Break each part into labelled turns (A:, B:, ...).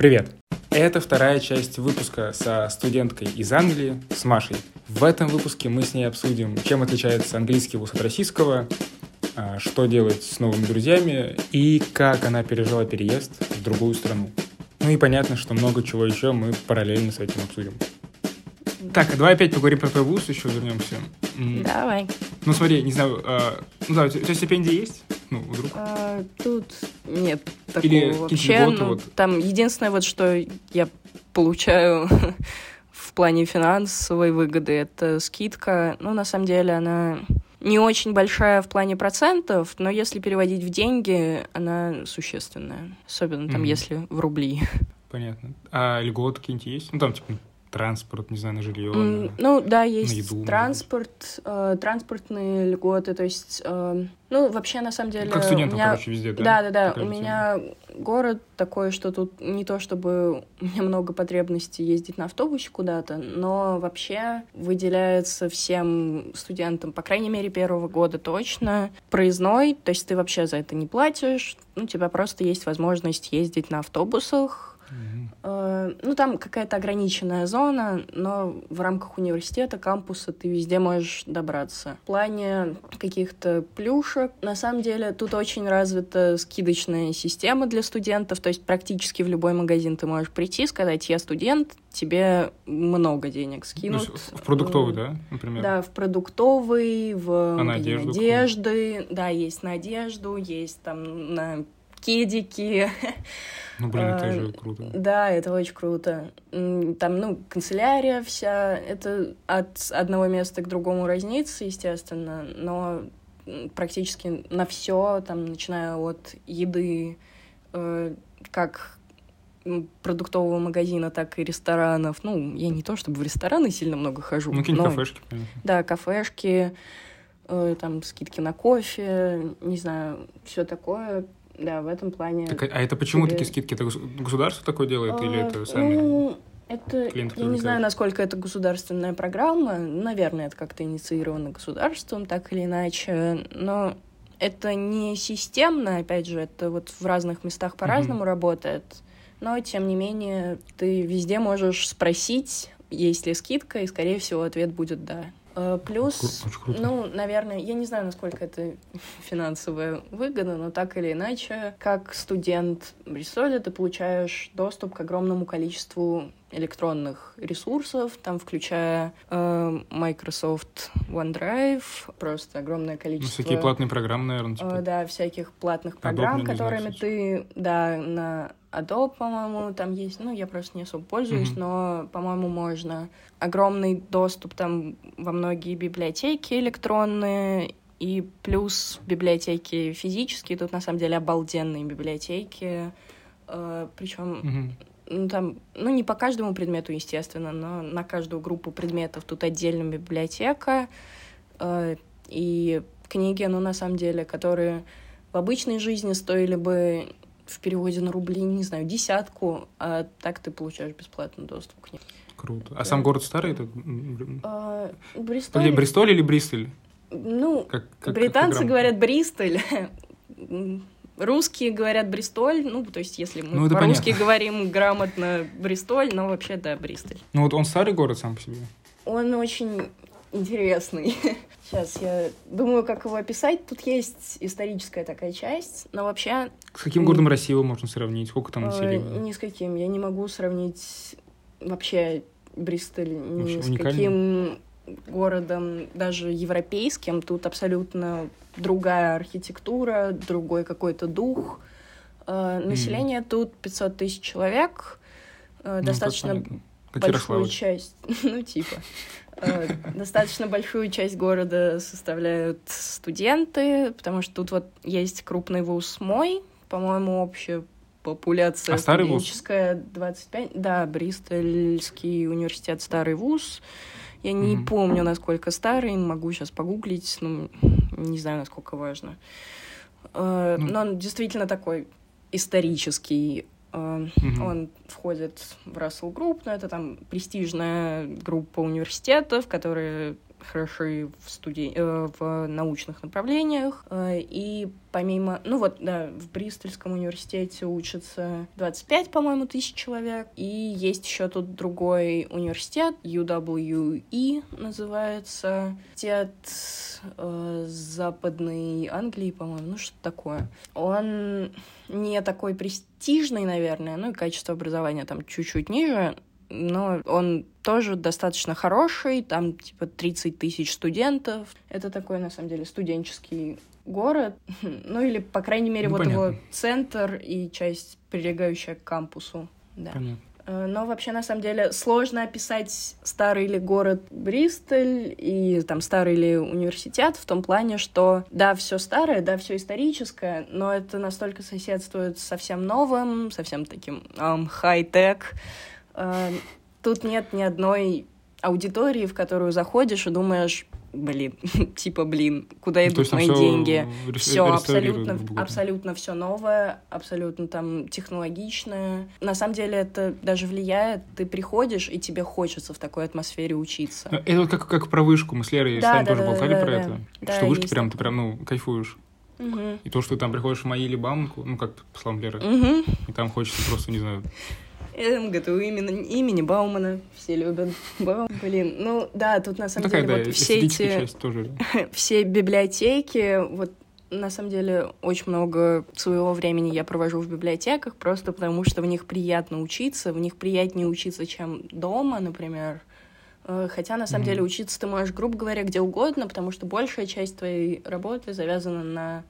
A: Привет! Это вторая часть выпуска со студенткой из Англии, с Машей. В этом выпуске мы с ней обсудим, чем отличается английский вуз от российского, а, что делать с новыми друзьями и как она пережила переезд в другую страну. Ну и понятно, что много чего еще мы параллельно с этим обсудим. Так, а давай опять поговорим про твой вуз, еще вернемся.
B: Давай.
A: Ну смотри, не знаю, э, ну да, у тебя стипендия есть? Ну, вдруг?
B: А, тут нет такого
A: Или
B: вообще.
A: льготы,
B: ну,
A: вот.
B: Там единственное, вот что я получаю в плане финансовой выгоды, это скидка. Ну, на самом деле, она не очень большая в плане процентов, но если переводить в деньги, она существенная. Особенно там,
A: Мгм.
B: если в рубли.
A: Понятно. А льготы какие-нибудь есть? Ну там, типа, транспорт, не знаю, на жилье.
B: М,
A: на-
B: Ну, да,
A: еду,
B: есть
A: быть.
B: транспорт, э, транспортные льготы, то есть, э, ну, вообще, на самом деле...
A: Как студентам,
B: меня-
A: короче, везде, да?
B: Да, да, да.
A: Такая
B: У
A: тема.
B: меня город такой, что тут не то чтобы у меня много потребностей ездить на автобусе куда-то, но вообще выделяется всем студентам, по крайней мере, первого года точно, проездной, то есть ты вообще за это не платишь, ну, у тебя просто есть возможность ездить на автобусах, Ну, там какая-то ограниченная зона, но в рамках университета, кампуса ты везде можешь добраться. В плане каких-то плюшек, на самом деле, тут очень развита скидочная система для студентов, то есть практически в любой магазин ты можешь прийти, сказать, я студент, тебе много денег
A: Ну,
B: скинут.
A: с- в продуктовый,
B: Э,
A: да, например?
B: Да, в продуктовый, в
A: А на одежду
B: одежды, да, есть на одежду, есть там на кедики,
A: Ну, блин, это
B: э,
A: же круто.
B: Да, это очень круто. Там, ну, канцелярия вся, это от одного места к другому разнится, естественно, но практически на все, там, начиная от еды, э, как продуктового магазина, так и ресторанов. Ну, я не то чтобы в рестораны сильно много хожу.
A: Ну,
B: но-
A: кафешки, понятно.
B: Да, кафешки, э, там, скидки на кофе, не знаю, все такое. Да, в этом плане.
A: Так, а это почему
B: тебе-
A: такие скидки? Это гос- государство такое делает или
B: А,
A: это сами?
B: Ну, это,
A: клиенты
B: я не знаю, насколько это государственная программа. Наверное, это как-то инициировано государством, так или иначе. Но это не системно, опять же, это вот в разных местах по-разному работает. Но, тем не менее, ты везде можешь спросить, есть ли скидка, и, скорее всего, ответ будет «да». Э, Плюс, ну, наверное, я не знаю, насколько это финансовая выгода, но так или иначе, как студент Бристоля, ты получаешь доступ к огромному количеству электронных ресурсов, там включая э, Microsoft OneDrive, просто огромное
A: Ну,
B: количество...
A: всякие платные программы, наверное,
B: Э,
A: типа.
B: да, всяких платных
A: Adobe,
B: программ,
A: знаю,
B: которыми
A: кстати.
B: ты, да, на Adobe, по-моему, там есть, ну, я просто не особо пользуюсь,
A: Мгм.
B: но, по-моему, можно. Огромный доступ там во многие библиотеки электронные, и плюс библиотеки физические, тут на самом деле обалденные библиотеки, причем
A: Мгм.
B: Ну, там, ну, не по каждому предмету, естественно, но на каждую группу предметов тут отдельная библиотека. э, и книги, ну, на самом деле, которые в обычной жизни стоили бы в переводе на рубли, не знаю, десятку, а так ты получаешь бесплатный доступ к ним.
A: Круто. А сам город старый? Это...
B: А, Бристоль,
A: Где, Бристоль или Бристоль?
B: ну,
A: Как, как-
B: британцы
A: как
B: говорят Бристоль, русские говорят Бристоль, ну, то есть, если мы
A: Ну,
B: по-русски говорим грамотно Бристоль, но вообще, да, Бристоль.
A: Ну вот он старый город сам по себе.
B: Он очень интересный. Сейчас я думаю, как его описать. Тут есть историческая такая часть, но вообще
A: С каким городом России его можно сравнить? Сколько там
B: э,
A: населения?
B: ни с каким. Я не могу сравнить вообще Бристоль ни
A: Вообще
B: с
A: уникальный.
B: каким городом, даже европейским. Тут абсолютно другая архитектура, другой какой-то дух. Э, Население тут 500 тысяч человек. Э,
A: Ну,
B: Достаточно большую часть, ну типа, э, достаточно большую часть города составляют студенты, потому что тут вот есть крупный вуз мой, по-моему, общая популяция
A: А старый вуз?
B: студенческая 25, да, Бристольский университет старый вуз. Я не
A: Мгм.
B: помню, насколько старый, могу сейчас погуглить, ну, не знаю, насколько важно. Э,
A: Ну.
B: Но он действительно такой исторический. Э,
A: Мгм.
B: Он входит в Russell Group, но это там престижная группа университетов, которые хороши в, студи... э, в научных направлениях. Э, и помимо... Ну вот, да, в Бристольском университете учатся 25, по-моему, тысяч человек. И есть еще тут другой университет, UWE называется. Университет э, Западной Англии, по-моему, ну что такое. Он не такой престижный, наверное, ну и качество образования там чуть-чуть ниже, но он тоже достаточно хороший, там типа 30 тысяч студентов. Это такой, на самом деле, студенческий город, ну или, по крайней мере, ну, вот понятно. его центр и часть, прилегающая к кампусу. Да. Понятно. Э, но вообще, на самом деле, сложно описать старый ли город Бристоль и там старый ли университет в том плане, что да, все старое, да, все историческое, но это настолько соседствует со всем новым, совсем таким um, хай-тек, тут нет ни одной аудитории, в которую заходишь и думаешь, блин, типа, блин, куда ну, идут мои деньги? Все абсолютно, абсолютно все новое, абсолютно там технологичное. На самом деле это даже влияет. Ты приходишь и тебе хочется в такой атмосфере учиться.
A: Э, это вот как, как про вышку. Мы с Лерой да, с да, тоже да, болтали да, про да, это. Да, что вышки прям, ты прям, ну, кайфуешь. Угу. И то, что ты там приходишь в мои или баунку, ну, как по словам Леры, угу. и там хочется просто, не знаю,
B: МГТУ имени, имени Баумана. Все любят Баум. Блин, ну да, тут на самом ну, деле вот все эти... Тоже. все библиотеки, вот на самом деле очень много своего времени я провожу в библиотеках, просто потому что в них приятно учиться, в них приятнее учиться, чем дома, например. Э, хотя, на самом mm-hmm. деле, учиться ты можешь, грубо говоря, где угодно, потому что большая часть твоей работы завязана на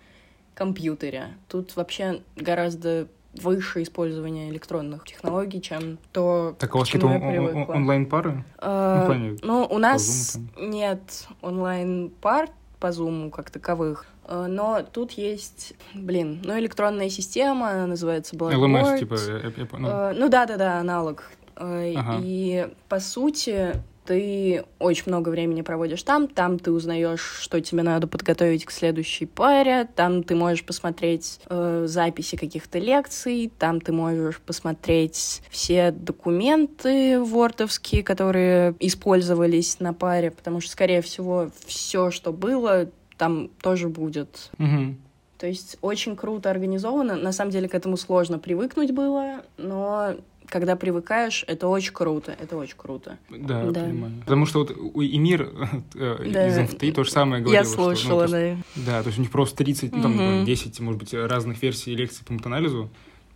B: компьютере. Тут вообще гораздо выше использование электронных технологий, чем то,
A: Так, у вас какие-то онлайн-пары?
B: Э, ну, у нас нет онлайн-пар по Zoom как таковых, э, но тут есть, блин, ну, электронная система, она называется Blackboard. LMS, типа, я, я, ну... Э, ну да-да-да, аналог. Ага. И, по сути, ты очень много времени проводишь там, там ты узнаешь, что тебе надо подготовить к следующей паре, там ты можешь посмотреть э, записи каких-то лекций, там ты можешь посмотреть все документы вордовские, которые использовались на паре, потому что, скорее всего, все, что было, там тоже будет.
A: Угу.
B: То есть очень круто организовано. На самом деле к этому сложно привыкнуть было, но когда привыкаешь, это очень круто, это очень круто.
A: Да, да. понимаю. Потому что вот у Эмир э, да. из МФТИ то же самое говорил.
B: Я слушала,
A: что,
B: ну,
A: да. Да, то есть у них просто 30, ну, там, 10, может быть, разных версий лекций по метаанализу, и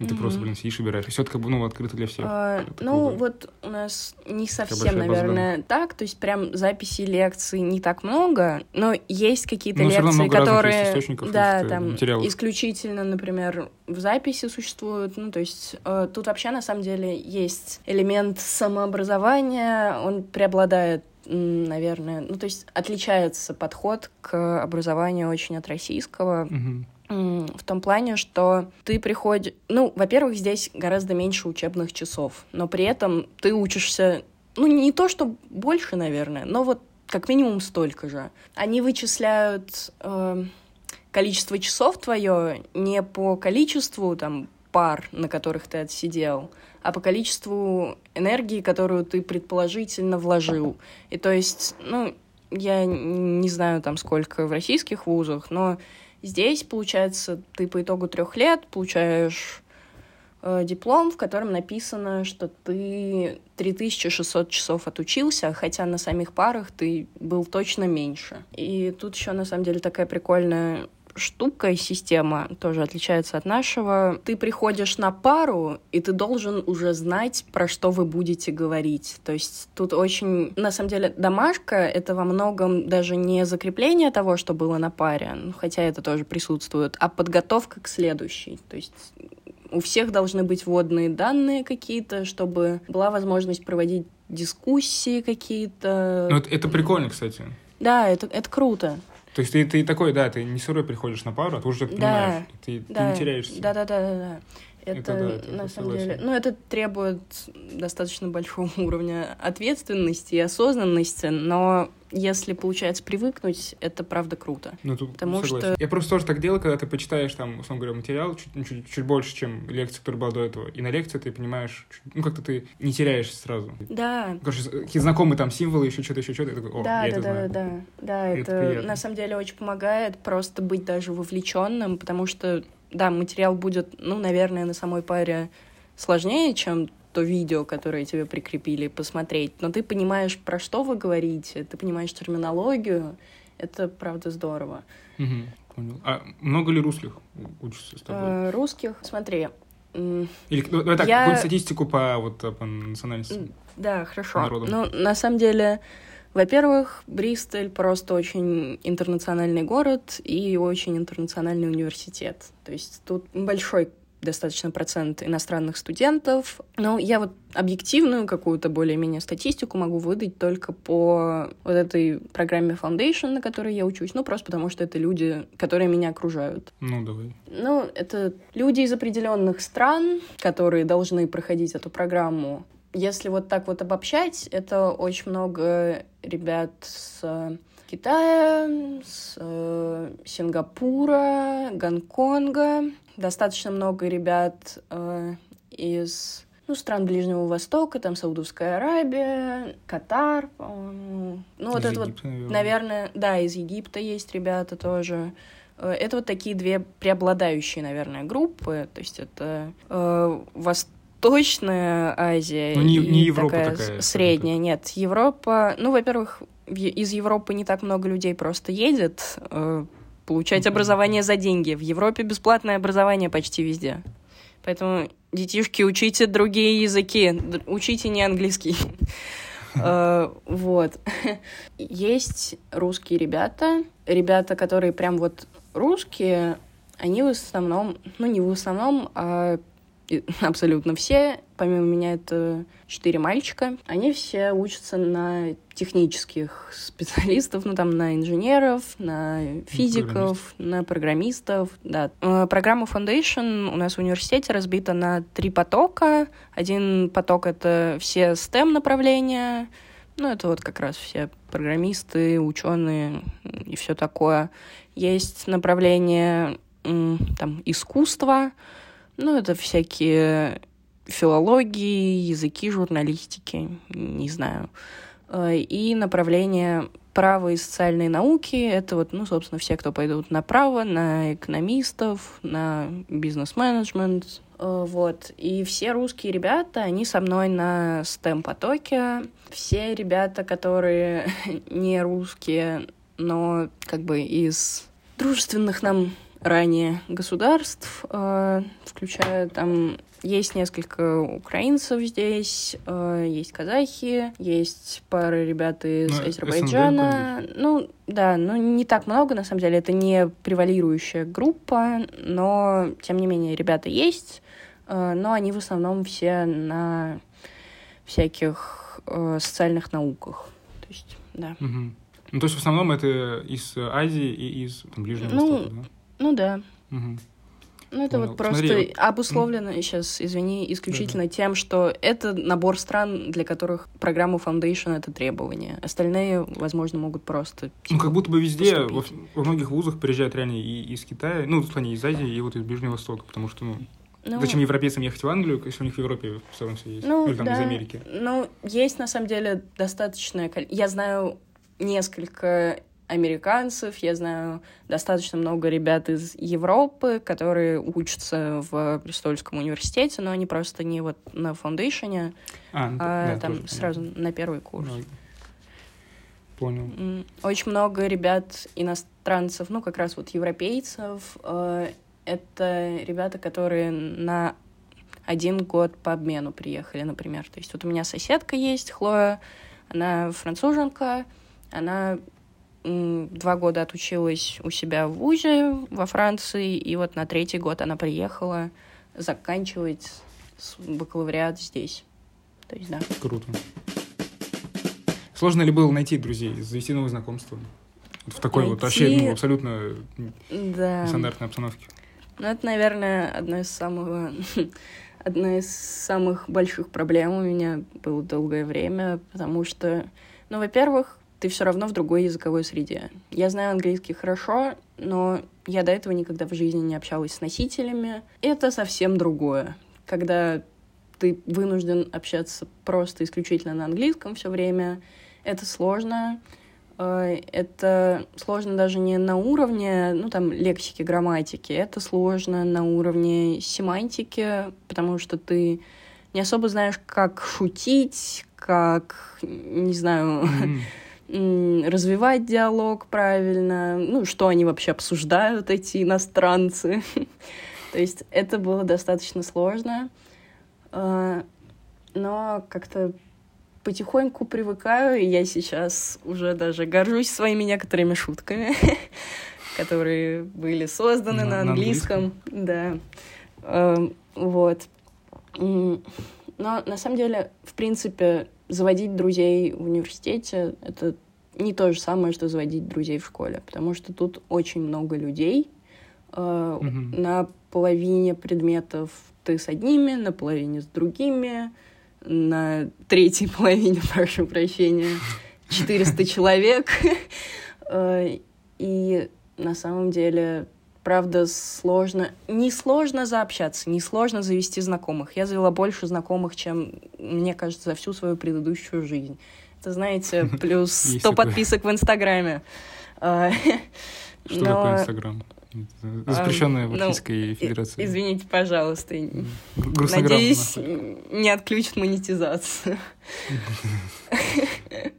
A: ты mm-hmm. просто, блин, сидишь и выбираешь. И все это как бы, ну, открыто для всех.
B: А, ну, бы... вот у нас не совсем, наверное, так. То есть прям записи лекций не так много, но есть какие-то но лекции, которые... Да, там, материалов. исключительно, например, в записи существуют. Ну, то есть э, тут вообще, на самом деле, есть элемент самообразования, он преобладает наверное, ну то есть отличается подход к образованию очень от российского.
A: Угу
B: в том плане, что ты приходишь... Ну, во-первых, здесь гораздо меньше учебных часов, но при этом ты учишься, ну, не то, что больше, наверное, но вот как минимум столько же. Они вычисляют э, количество часов твое не по количеству там пар, на которых ты отсидел, а по количеству энергии, которую ты предположительно вложил. И то есть, ну, я не знаю там сколько в российских вузах, но Здесь, получается, ты по итогу трех лет получаешь э, диплом, в котором написано, что ты 3600 часов отучился, хотя на самих парах ты был точно меньше. И тут еще на самом деле такая прикольная штука и система тоже отличается от нашего. Ты приходишь на пару, и ты должен уже знать, про что вы будете говорить. То есть тут очень... На самом деле, домашка — это во многом даже не закрепление того, что было на паре, хотя это тоже присутствует, а подготовка к следующей. То есть у всех должны быть вводные данные какие-то, чтобы была возможность проводить дискуссии какие-то.
A: Ну, это, это прикольно, кстати.
B: Да, это, это круто.
A: То есть ты, ты такой, да, ты не сырой приходишь на пару, а ты уже да, понимаешь, ты, да, ты не теряешься.
B: Да, да, да, да, да. Это,
A: Это да, это
B: на самом
A: согласен.
B: деле, ну, это требует достаточно большого уровня ответственности и осознанности, но если получается привыкнуть, это правда круто.
A: Ну, тут
B: Потому
A: согласен.
B: что-
A: Я просто тоже так делал, когда ты почитаешь там, условно говоря, материал чуть, ну, чуть, чуть больше, чем лекция, которая была до этого. И на лекции ты понимаешь, чуть- ну, как-то ты не теряешься сразу.
B: Да,
A: Короче, какие знакомые там символы, еще что-то, еще что-то. Я такой, о,
B: да,
A: я
B: да,
A: это
B: да,
A: знаю.
B: да, да, да,
A: Это
B: это,
A: приятно.
B: на самом деле очень помогает просто быть даже вовлеченным, потому что, да, материал будет, ну, наверное, на самой паре сложнее, чем то видео, которое тебе прикрепили, посмотреть, но ты понимаешь, про что вы говорите, ты понимаешь терминологию, это правда здорово.
A: Мгм, понял. А много ли русских учатся с тобой?
B: Э, Русских, смотри,
A: Или, ну, давай так,
B: я-
A: какую-нибудь статистику по, вот, э, по национальности?
B: Да, хорошо.
A: народом.
B: Ну, на самом деле, во-первых, Бристоль просто очень интернациональный город и очень интернациональный университет. То есть тут большой достаточно процент иностранных студентов. Но я вот объективную какую-то более-менее статистику могу выдать только по вот этой программе Foundation, на которой я учусь. Ну, просто потому что это люди, которые меня окружают.
A: Ну, давай.
B: Ну, это люди из определенных стран, которые должны проходить эту программу. Если вот так вот обобщать, это очень много ребят с э, Китая, с э, Сингапура, Гонконга. Достаточно много ребят э, из ну, стран Ближнего Востока, там Саудовская Арабия, Катар, по-моему. Ну, вот
A: Из
B: это вот
A: Египта, наверное.
B: Наверное, да, из Египта есть ребята тоже. Это вот такие две преобладающие, наверное, группы. То есть это э, Восточная Азия
A: Ну, не- не Европа
B: такая,
A: такая,
B: средняя. Нет, Европа... Ну, во-первых, из Европы не так много людей просто едет э, получать
A: Мгм.
B: образование за деньги. В Европе бесплатное образование почти везде. Поэтому, детишки, учите другие языки, учите не английский. Э, Вот. Есть русские ребята, ребята, которые прям вот русские, они в основном, ну не в основном, а абсолютно все, помимо меня это четыре мальчика, они все учатся на технических специалистов, ну там на инженеров, на физиков, на программистов, да. Э, Программа Foundation у нас в университете разбита на три потока. Один поток — это все STEM направления, ну, это вот как раз все программисты, ученые и все такое. Есть направление там искусства, ну, это всякие филологии, языки журналистики, не знаю. Э, И направление право и социальные науки. Это вот, ну, собственно, все, кто пойдут на право, на экономистов, на бизнес-менеджмент. Э, Вот. И все русские ребята, они со мной на STEM-потоке. Все ребята, которые не русские, но как бы из дружественных нам ранее государств, э, включая там есть несколько украинцев здесь, э, есть казахи, есть пара ребят из
A: Ну,
B: Азербайджана. Ну, да, ну не так много, на самом деле, это не превалирующая группа, но, тем не менее, ребята есть, э, но они в основном все на всяких социальных науках. То есть, да.
A: Мгм. Ну, то есть в основном это из Азии и из там, Ближнего
B: Ну,
A: Востока, да?
B: Ну да.
A: Мгм.
B: Ну, это
A: Понял.
B: вот просто
A: Смотри, вот-
B: обусловлено сейчас, извини, исключительно тем, что это набор стран, для которых программа Foundation — это требование. Остальные, возможно, могут просто...
A: Ну, как будто бы везде, во, во многих вузах приезжают реально и из Китая, ну, в плане из Азии, и вот из Ближнего Востока, потому что, ну,
B: Ну,
A: зачем европейцам ехать в Англию, если у них в Европе в целом все есть?
B: Ну,
A: Или там
B: да.
A: из Америки.
B: Ну, есть, на самом деле, достаточное количество... Я знаю несколько американцев, я знаю достаточно много ребят из Европы, которые учатся в Престольском университете, но они просто не вот на фаундейшене,
A: А, ну,
B: а
A: да,
B: там
A: тоже
B: сразу на первый курс.
A: понятно. Понял.
B: М, Очень много ребят иностранцев, ну, как раз вот европейцев. э, Это ребята, которые на один год по обмену приехали, например. То есть вот у меня соседка есть, Хлоя, она француженка, она два года отучилась у себя в ВУЗе во Франции, и вот на третий год она приехала заканчивать бакалавриат здесь. То есть, да.
A: Круто. Сложно ли было найти друзей, завести новые знакомства? Вот в такой вот вообще
B: Найти-
A: ну, абсолютно
B: Да.
A: нестандартной обстановке.
B: Ну, это, наверное, одно из самого... одна из самых больших проблем у меня было долгое время, потому что, ну, во-первых, ты все равно в другой языковой среде. Я знаю английский хорошо, но я до этого никогда в жизни не общалась с носителями. Это совсем другое. Когда ты вынужден общаться просто исключительно на английском все время, это сложно. Э, это сложно даже не на уровне, ну, там, лексики, грамматики, это сложно на уровне семантики, потому что ты не особо знаешь, как шутить, как, не знаю, mm-hmm. развивать диалог правильно, ну, что они вообще обсуждают, эти иностранцы. То есть это было достаточно сложно, э, но как-то потихоньку привыкаю, и я сейчас уже даже горжусь своими некоторыми шутками, которые были созданы на, английском. Да. Эм, вот. Но на самом деле, в принципе, заводить друзей в университете — это не то же самое, что заводить друзей в школе, потому что тут очень много людей. Э, на половине предметов ты с одними, на половине с другими на третьей половине, прошу прощения, 400 человек. Э, и на самом деле, правда, сложно... Не сложно заобщаться, не сложно завести знакомых. Я завела больше знакомых, чем, мне кажется, за всю свою предыдущую жизнь. Это, знаете, плюс 100 подписок в Инстаграме.
A: Э, Что такое Инстаграм? Запрещенная в Российской ну, Федерации.
B: Извините, пожалуйста. Надеюсь, не отключат монетизацию.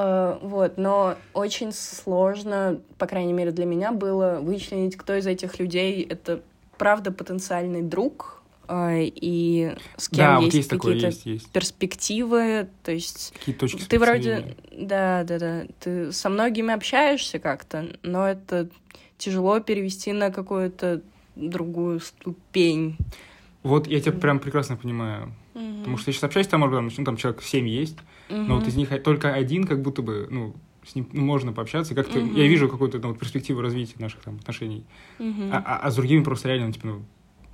B: А, вот, но очень сложно, по крайней мере для меня было вычленить, кто из этих людей это правда потенциальный друг, а, и с кем да, есть, есть какие-то перспективы, то есть
A: какие точки
B: ты вроде, да, да, да, ты со многими общаешься как-то, но это тяжело перевести на какую-то другую ступень.
A: Вот я тебя прям прекрасно понимаю. mm Потому что я сейчас общаюсь, там, может, ну, там человек семь есть, но вот из них только один как будто бы, ну, с ним ну, можно пообщаться, как-то я вижу какую-то ну, вот, перспективу развития наших там отношений. А, а, а с другими просто реально, ну, типа, ну,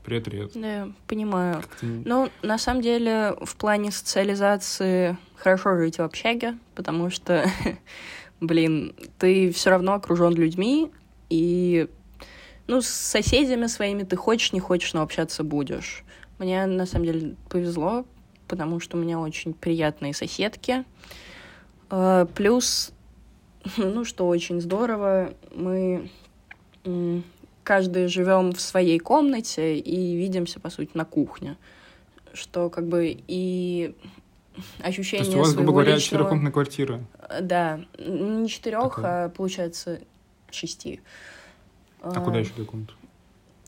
A: привет, привет.
B: Да, понимаю. Как-то... Ну, на самом деле, в плане социализации хорошо жить в общаге, потому что, блин, ты все равно окружен людьми, и, ну, с соседями своими ты хочешь, не хочешь, но общаться будешь. Мне, на самом деле, повезло, потому что у меня очень приятные соседки. А, плюс, ну, что очень здорово, мы каждый живем в своей комнате и видимся, по сути, на кухне. Что как бы и ощущение То есть у вас, грубо говоря, личного...
A: четырехкомнатная квартира?
B: Да, не четырех, а получается шести.
A: А, а куда еще две комнаты?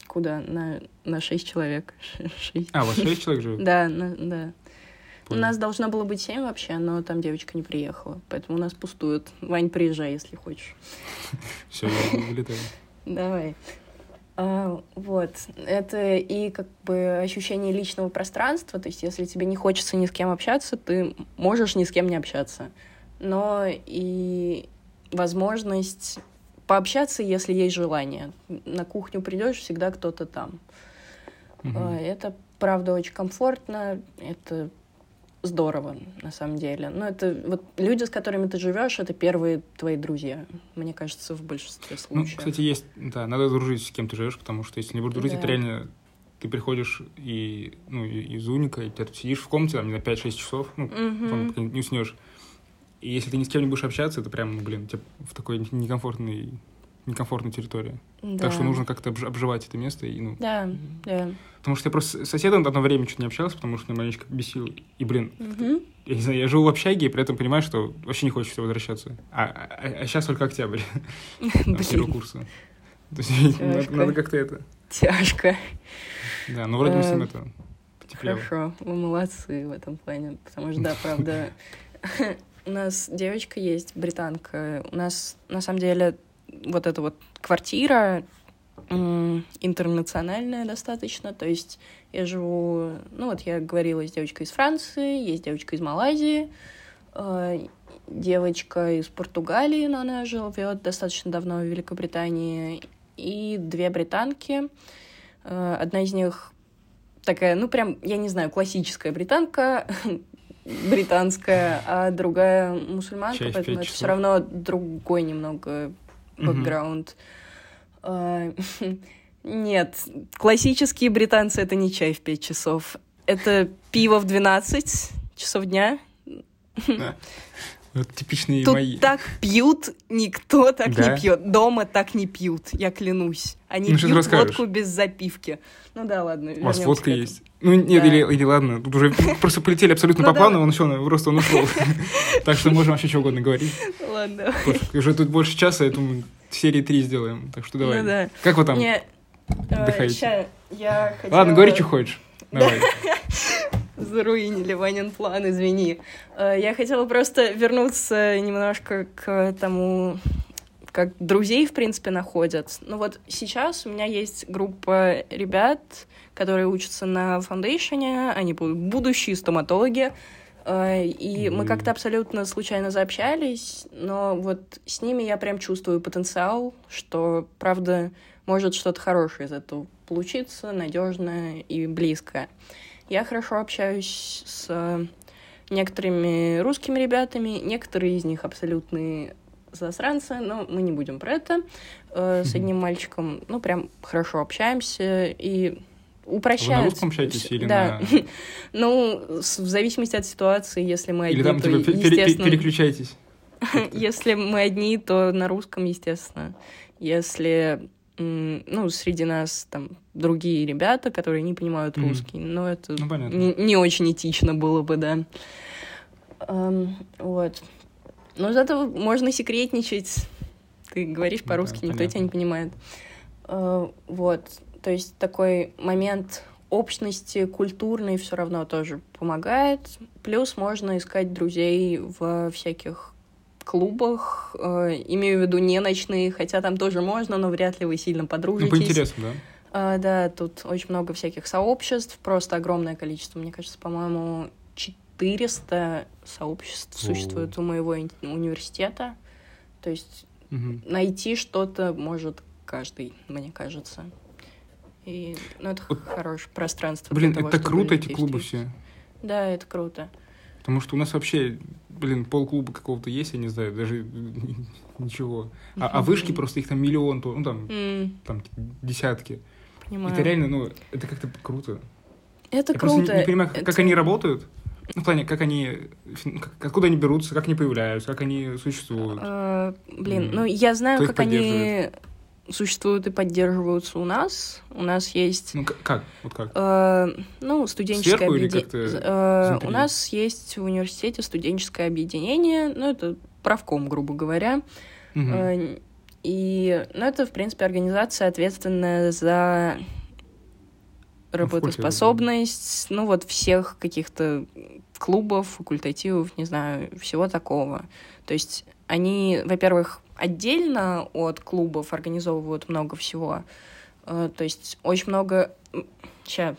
B: Куда? На, на шесть человек.
A: шесть. А, у вас шесть человек живет?
B: Да, на, да. У нас должно было быть семь вообще, но там девочка не приехала. Поэтому у нас пустует. Вань, приезжай, если хочешь.
A: Все, я вылетаю.
B: Давай. А, вот. Это и как бы ощущение личного пространства. То есть, если тебе не хочется ни с кем общаться, ты можешь ни с кем не общаться. Но и возможность пообщаться, если есть желание. На кухню придешь, всегда кто-то там. Угу. Это, правда, очень комфортно, это здорово, на самом деле. Но это вот люди, с которыми ты живешь, это первые твои друзья, мне кажется, в большинстве ну, случаев.
A: Ну, кстати, есть, да, надо дружить с кем ты живешь, потому что если не будешь дружить, да. это реально ты приходишь и, ну, из уника, и ты сидишь в комнате, там, на 5-6 часов, ну, угу. потом не уснешь. И если ты ни с кем не будешь общаться, это прям, ну, блин, тебе в такой некомфортной, некомфортной территории. Да. Так что нужно как-то обживать это место. И, ну,
B: да, да.
A: Потому что я просто с соседом одно время чуть не общался, потому что меня маленечко бесил. И, блин, угу. я не знаю, я живу в общаге, и при этом понимаю, что вообще не хочется возвращаться. А, а, а сейчас только октябрь. Первого курса. То есть надо, надо как-то это...
B: Тяжко.
A: Да, ну вроде мы с ним это
B: потеплело. Хорошо, вы молодцы в этом плане, потому что, да, правда, у нас девочка есть, британка. У нас, на самом деле, вот эта вот квартира интернациональная достаточно, то есть я живу, ну вот я говорила с девочкой из Франции, есть девочка из Малайзии, э, девочка из Португалии, но она живет достаточно давно в Великобритании, и две британки. Э, одна из них такая, ну, прям, я не знаю, классическая британка, британская, а другая мусульманка, поэтому это все равно другой немного. Бэкграунд. А, Нет, классические британцы — это не чай в 5 часов. Это пиво в 12 часов дня.
A: Вот типичные
B: Тут
A: мои.
B: так пьют, никто так
A: Да?
B: не пьет. Дома так не пьют, я клянусь. Они
A: Ну,
B: пьют водку без запивки. Ну да, ладно.
A: У вас водка есть. Ну, нет,
B: Да.
A: или, или ладно, тут уже просто полетели абсолютно
B: Ну,
A: по плану, он все, просто он ушел. Так что можем вообще что угодно говорить.
B: Ладно.
A: Уже тут больше часа, я думаю, серии три сделаем. Так что давай.
B: Ну.
A: Как вы там?
B: Не,
A: отдыхаете? Ладно, говори, что хочешь. Давай.
B: Заруинили Ванин план, извини. Э, Я хотела просто вернуться немножко к тому, как друзей, в принципе, находят. Ну вот сейчас у меня есть группа ребят, которые учатся на фаундейшене, они будут будущие стоматологи, Э, и мы как-то абсолютно случайно заобщались, но вот с ними я прям чувствую потенциал, что, правда, может что-то хорошее из этого получиться, надежное и близкое. Я хорошо общаюсь с э, некоторыми русскими ребятами, некоторые из них абсолютные засранцы, но мы не будем про это. Э, С одним мальчиком, ну, прям хорошо общаемся и
A: Вы на русском общаетесь или
B: да.
A: на...
B: Ну, в зависимости от ситуации, если мы одни,
A: Или там
B: то,
A: типа
B: естественно,
A: переключаетесь?
B: если мы одни, то на русском, естественно. Если, ну, среди нас там другие ребята, которые не понимают
A: Мгм.
B: русский, но это
A: Ну, понятно.
B: не, не очень этично было бы, да. Ам, вот. Но зато можно секретничать. Ты говоришь
A: Ну
B: по-русски,
A: да,
B: никто тебя не понимает. А, вот. То есть такой момент общности культурной все равно тоже помогает. Плюс можно искать друзей в всяких клубах, э, имею в виду не ночные, хотя там тоже можно, но вряд ли вы сильно
A: Ну,
B: подружитесь.
A: по интересу, да?
B: А, да, тут очень много всяких сообществ, просто огромное количество, мне кажется, по-моему, 400 сообществ
A: О.
B: существует у моего университета. То есть
A: Мгм.
B: найти что-то может каждый, мне кажется. И, ну, это
A: Вот,
B: хорошее пространство.
A: Блин,
B: того,
A: это круто, эти клубы все.
B: Да, это круто.
A: Потому что у нас вообще, блин, полклуба какого-то есть, я не знаю, даже ничего. А, а вышки просто их там миллион, ну там,
B: М,
A: там десятки.
B: понимаю.
A: Это реально, ну, это как-то круто.
B: Это
A: я
B: круто.
A: просто не, не понимаю, как, как
B: Это-
A: они работают. Ну, в плане, как они, как- откуда они берутся, как они появляются, как они существуют.
B: А, блин,
A: М.
B: ну я знаю,
A: Кто
B: как они существуют и поддерживаются у нас. У нас есть,
A: Ну, как? Вот как?
B: э, ну, студенческое
A: Сверху или
B: объединение.
A: как-то изнутри?
B: у нас есть в университете студенческое объединение, ну, это правком, грубо говоря.
A: Мгм.
B: Э, И, ну, это, в принципе, организация, ответственная за
A: Ну,
B: работоспособность, ну, вот всех каких-то клубов, факультативов, не знаю, всего такого. То есть они, во-первых, отдельно от клубов организовывают много всего. Э, То есть очень много... Сейчас.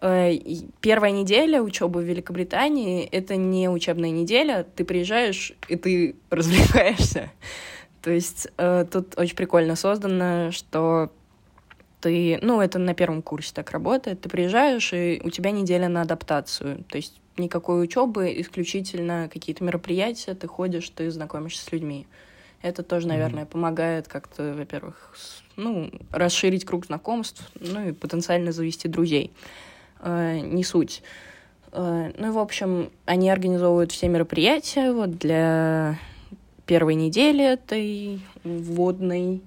B: Первая неделя учебы в Великобритании — это не учебная неделя. Ты приезжаешь, и ты развлекаешься. То есть э, тут очень прикольно создано, что ты, ну, это на первом курсе так работает, ты приезжаешь, и у тебя неделя на адаптацию, то есть никакой учебы, исключительно какие-то мероприятия, ты ходишь, ты знакомишься с людьми. Это тоже, наверное, помогает как-то, во-первых, ну, расширить круг знакомств, ну и потенциально завести друзей. Э, не суть. Э, ну и, в общем, они организовывают все мероприятия вот для первой недели этой вводной.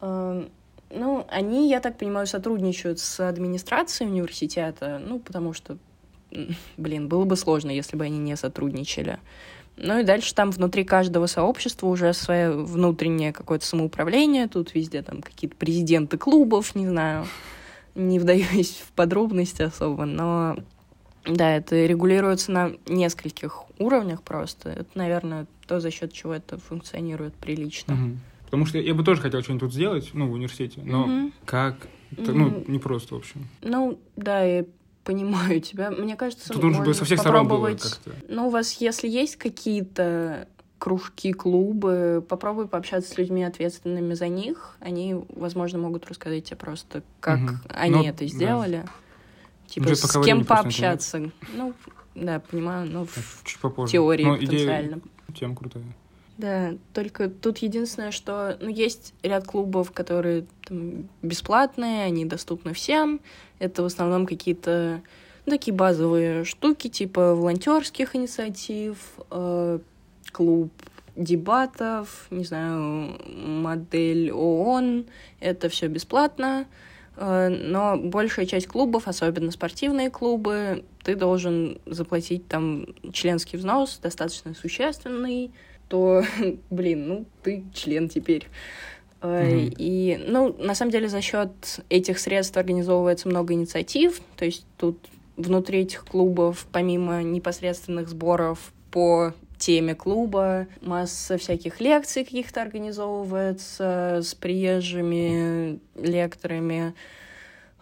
B: Э, ну, они, я так понимаю, сотрудничают с администрацией университета, ну, потому что, блин, было бы сложно, если бы они не сотрудничали. Ну и дальше там внутри каждого сообщества уже свое внутреннее какое-то самоуправление, тут везде там какие-то президенты клубов, не знаю, не вдаюсь в подробности особо, но да, это регулируется на нескольких уровнях просто. Это, наверное, то, за счет чего это функционирует прилично.
A: Мгм. Потому что я бы тоже хотел что-нибудь тут сделать, ну, в университете, но
B: Мгм.
A: как? Это, ну,
B: Мгм.
A: не просто, в общем.
B: Ну, да, я понимаю тебя. Мне кажется,
A: Тут нужно было со всех сторон было
B: попробовать...
A: как-то.
B: Ну, у вас, если есть какие-то кружки, клубы, попробуй пообщаться с людьми, ответственными за них. Они, возможно, могут рассказать тебе просто, как
A: Мгм.
B: они
A: Ну,
B: это
A: да.
B: сделали. Типа,
A: Уже
B: с кем пообщаться. Ну, да, понимаю, ну, в
A: Чуть попозже.
B: теории
A: Но идея,
B: потенциально.
A: тема крутая.
B: Да, только тут единственное, что ну, есть ряд клубов, которые там, бесплатные, они доступны всем. Это в основном какие-то ну, такие базовые штуки, типа волонтерских инициатив, э, клуб дебатов, не знаю, модель ООН. Это все бесплатно. Э, Но большая часть клубов, особенно спортивные клубы, ты должен заплатить там членский взнос, достаточно существенный, то, блин, ну, ты член теперь.
A: Мгм.
B: И, ну, на самом деле, за счет этих средств организовывается много инициатив. То есть тут внутри этих клубов, помимо непосредственных сборов по теме клуба, масса всяких лекций каких-то организовывается с приезжими лекторами,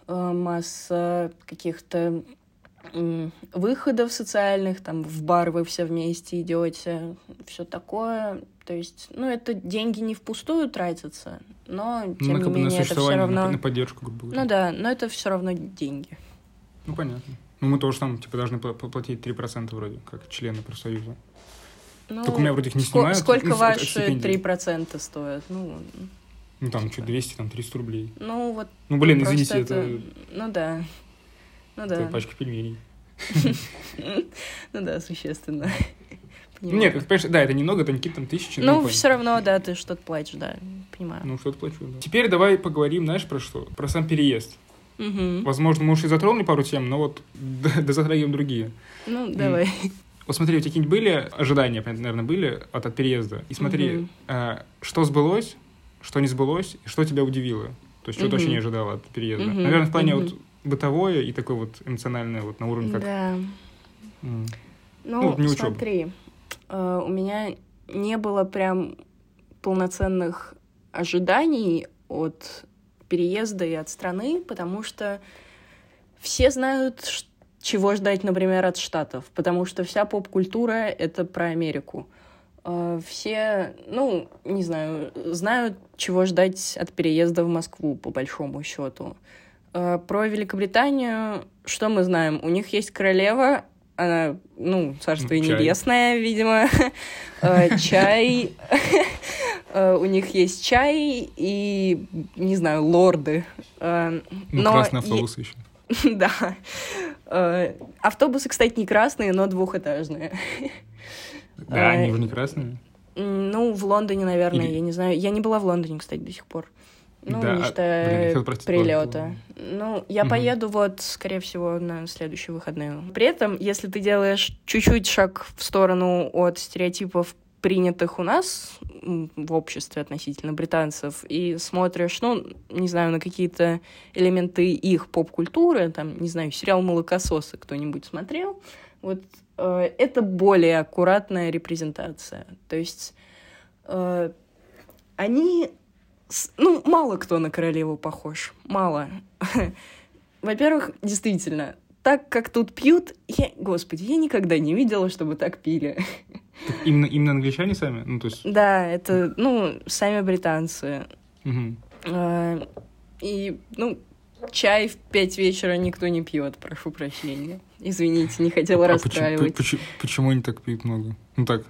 B: э, масса каких-то выходов социальных, там в бар вы все вместе идете, все такое. То есть, ну, это деньги не впустую тратятся, но тем
A: ну,
B: не менее это все
A: существование, на-
B: равно.
A: на поддержку, грубо говоря.
B: Ну да, но это все равно деньги.
A: Ну, понятно. Ну, мы тоже там, типа, должны поплатить 3% вроде, как члены профсоюза.
B: Ну,
A: Только у меня вроде их не
B: ско-
A: снимают.
B: Сколько
A: ну, это
B: ваши
A: стипендии.
B: 3% стоят? Ну,
A: Ну, там,
B: типа.
A: что, 200, там, 300 рублей.
B: ну вот.
A: Ну, блин, извините, это,
B: Ну да. Ну
A: это
B: да.
A: пачка пельменей.
B: Ну да, существенно.
A: Ну,
B: Понимаю.
A: Нет, это, понимаешь, да, это немного, там какие-то там тысячи.
B: Ну,
A: понял.
B: все равно, да, ты что-то платишь, да, понимаю.
A: Ну, что-то плачу, да. Теперь давай поговорим, знаешь, про что? Про сам переезд.
B: Мгм.
A: Возможно, мы уж и затронули пару тем, но вот да, затрагиваем другие.
B: Ну, давай.
A: Вот смотри, у тебя какие-нибудь были ожидания, наверное, были от, от переезда? И смотри,
B: Мгм.
A: а, что сбылось, что не сбылось, и что тебя удивило? То есть, что ты вообще
B: Мгм.
A: не ожидала от переезда?
B: Мгм,
A: Наверное, в плане
B: мгм.
A: вот бытовое и такое вот эмоциональное, вот на уровне как...
B: Да. Ну,
A: Ну, вот не
B: смотри, э, у меня не было прям полноценных ожиданий от переезда и от страны, потому что все знают, чего ждать, например, от Штатов, потому что вся поп-культура — это про Америку. Э, Все, ну, не знаю, знают, чего ждать от переезда в Москву, по большому счету. Э, Про Великобританию что мы знаем? У них есть королева, она, ну, царство
A: чай.
B: небесное, видимо, Э, чай. Э, У них есть чай и, не знаю, лорды.
A: Ну,
B: но
A: красный
B: е-
A: автобус еще.
B: Да. Автобусы, кстати, не красные, но двухэтажные.
A: Да, они уже не красные.
B: Ну, в Лондоне, наверное, я не знаю. Я не была в Лондоне, кстати, до сих пор. Ну,
A: Да, а,
B: не
A: блин, я
B: считая
A: хотел простить
B: прилета. Ну, я
A: Мгм.
B: поеду вот, скорее всего, на следующие выходные. При этом, если ты делаешь чуть-чуть шаг в сторону от стереотипов, принятых у нас в обществе относительно британцев, и смотришь, ну, не знаю, на какие-то элементы их поп-культуры, там, не знаю, сериал «Молокососы» кто-нибудь смотрел, вот э, это более аккуратная репрезентация. То есть э, они... Ну, мало кто на королеву похож. Мало. Во-первых, действительно, так как тут пьют, я, господи, я никогда не видела, чтобы так пили.
A: Так Именно, именно англичане сами? Ну, то есть...
B: Да, это, ну, сами британцы.
A: мгм.
B: Э, И, ну, чай в пять вечера никто не пьет, прошу прощения. Извините, не хотела
A: А почему,
B: расстраивать.
A: почему, почему они так пьют много? Ну так.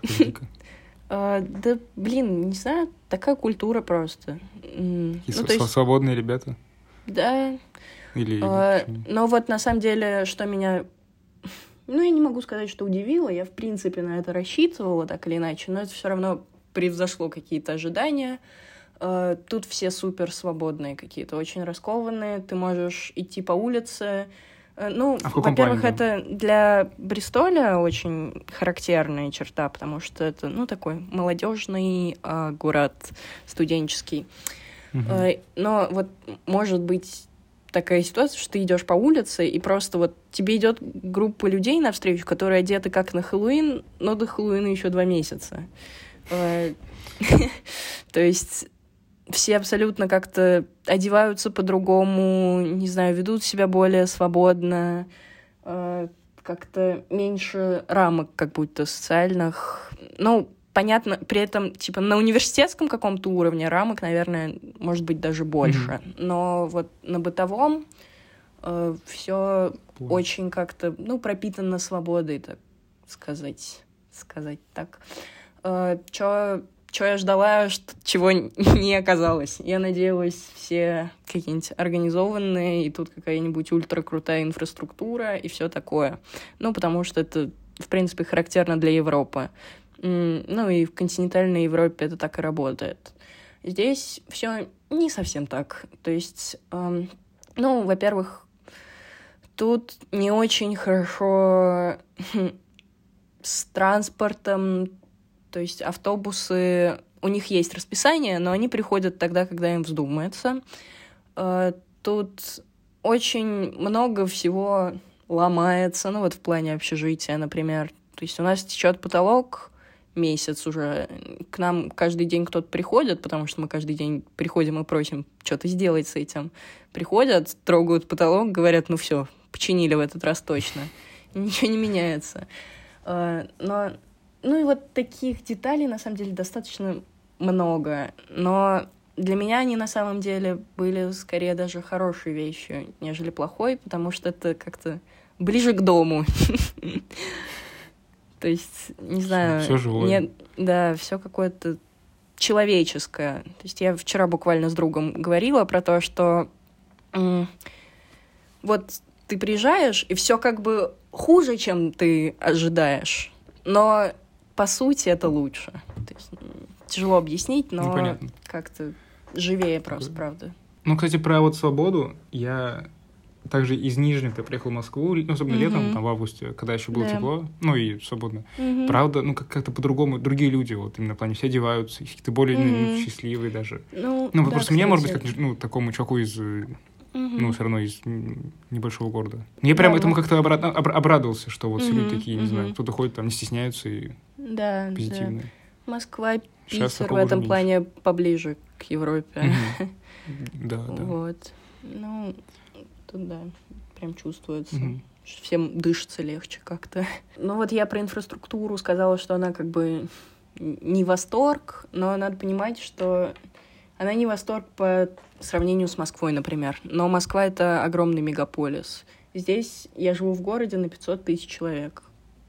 B: А, да, блин, не знаю, такая культура просто.
A: И
B: Ну, то есть,
A: свободные ребята?
B: да.
A: Или...
B: А? Но вот на самом деле, что меня... Ну, я не могу сказать, что удивило. Я, в принципе, на это рассчитывала, так или иначе, но это все равно превзошло какие-то ожидания. А, Тут все супер свободные какие-то, очень раскованные. Ты можешь идти по улице. Э, Ну,
A: А
B: во-первых, это для Бристоля очень характерная черта, потому что это, ну, такой молодежный а, город студенческий.
A: Мгм.
B: Э, Но вот может быть такая ситуация, что ты идешь по улице, и просто вот тебе идет группа людей навстречу, которые одеты как на Хэллоуин, но до Хэллоуина еще два месяца. Э, То есть все абсолютно как-то одеваются по-другому, не знаю, ведут себя более свободно, э, как-то меньше рамок как будто социальных. Ну, понятно, при этом, типа, на университетском каком-то уровне рамок, наверное, может быть даже больше. Mm-hmm. Но вот на бытовом э, все очень как-то, ну, пропитано свободой, так сказать, сказать так. Э, чё что я ждала, что, чего не оказалось. Я надеялась, все какие-нибудь организованные, и тут какая-нибудь ультракрутая инфраструктура и все такое. Ну, потому что это, в принципе, характерно для Европы. Ну, и в континентальной Европе это так и работает. Здесь все не совсем так. То есть, эм, ну, во-первых, тут не очень хорошо с транспортом, то есть автобусы, у них есть расписание, но они приходят тогда, когда им вздумается. Э, тут очень много всего ломается, ну вот в плане общежития, например. То есть у нас течет потолок месяц уже. К нам каждый день кто-то приходит, потому что мы каждый день приходим и просим что-то сделать с этим. Приходят, трогают потолок, говорят, ну все, починили в этот раз точно. Ничего не меняется. Э, но ну и вот таких деталей, на самом деле, достаточно много. Но для меня они на самом деле были скорее даже хорошие вещи, нежели плохой, потому что это как-то ближе к дому. То есть, не знаю...
A: Все живое.
B: Нет, да, все какое-то человеческое. То есть я вчера буквально с другом говорила про то, что вот ты приезжаешь, и все как бы хуже, чем ты ожидаешь. Но по сути, это лучше. То есть, тяжело объяснить, но ну, как-то живее просто, правда.
A: Ну, кстати, про вот свободу. Я также из Нижнего я приехал в Москву, ну, особенно mm-hmm. летом, там, в августе, когда еще было да. тепло, ну, и свободно. Mm-hmm. Правда, ну, как- как-то по-другому, другие люди, вот, именно в плане, все одеваются, какие-то более mm-hmm. ну, счастливые даже.
B: Ну,
A: ну
B: да,
A: просто мне, может быть, как, ну, такому чуваку из Mm-hmm. ну, все равно из небольшого города. Я прям да, этому как-то обра- об- обрадовался, что вот mm-hmm. все люди такие, не mm-hmm. знаю, кто-то ходит там, не стесняются и
B: да,
A: позитивные.
B: Да. Москва, Питер в этом плане поближе к Европе.
A: Да, да.
B: Вот. Ну, тут да, прям чувствуется. Всем дышится легче как-то. Ну вот я про инфраструктуру сказала, что она как бы не восторг, но надо понимать, что она не восторг по сравнению с Москвой, например. Но Москва — это огромный мегаполис. Здесь я живу в городе на 500 тысяч человек.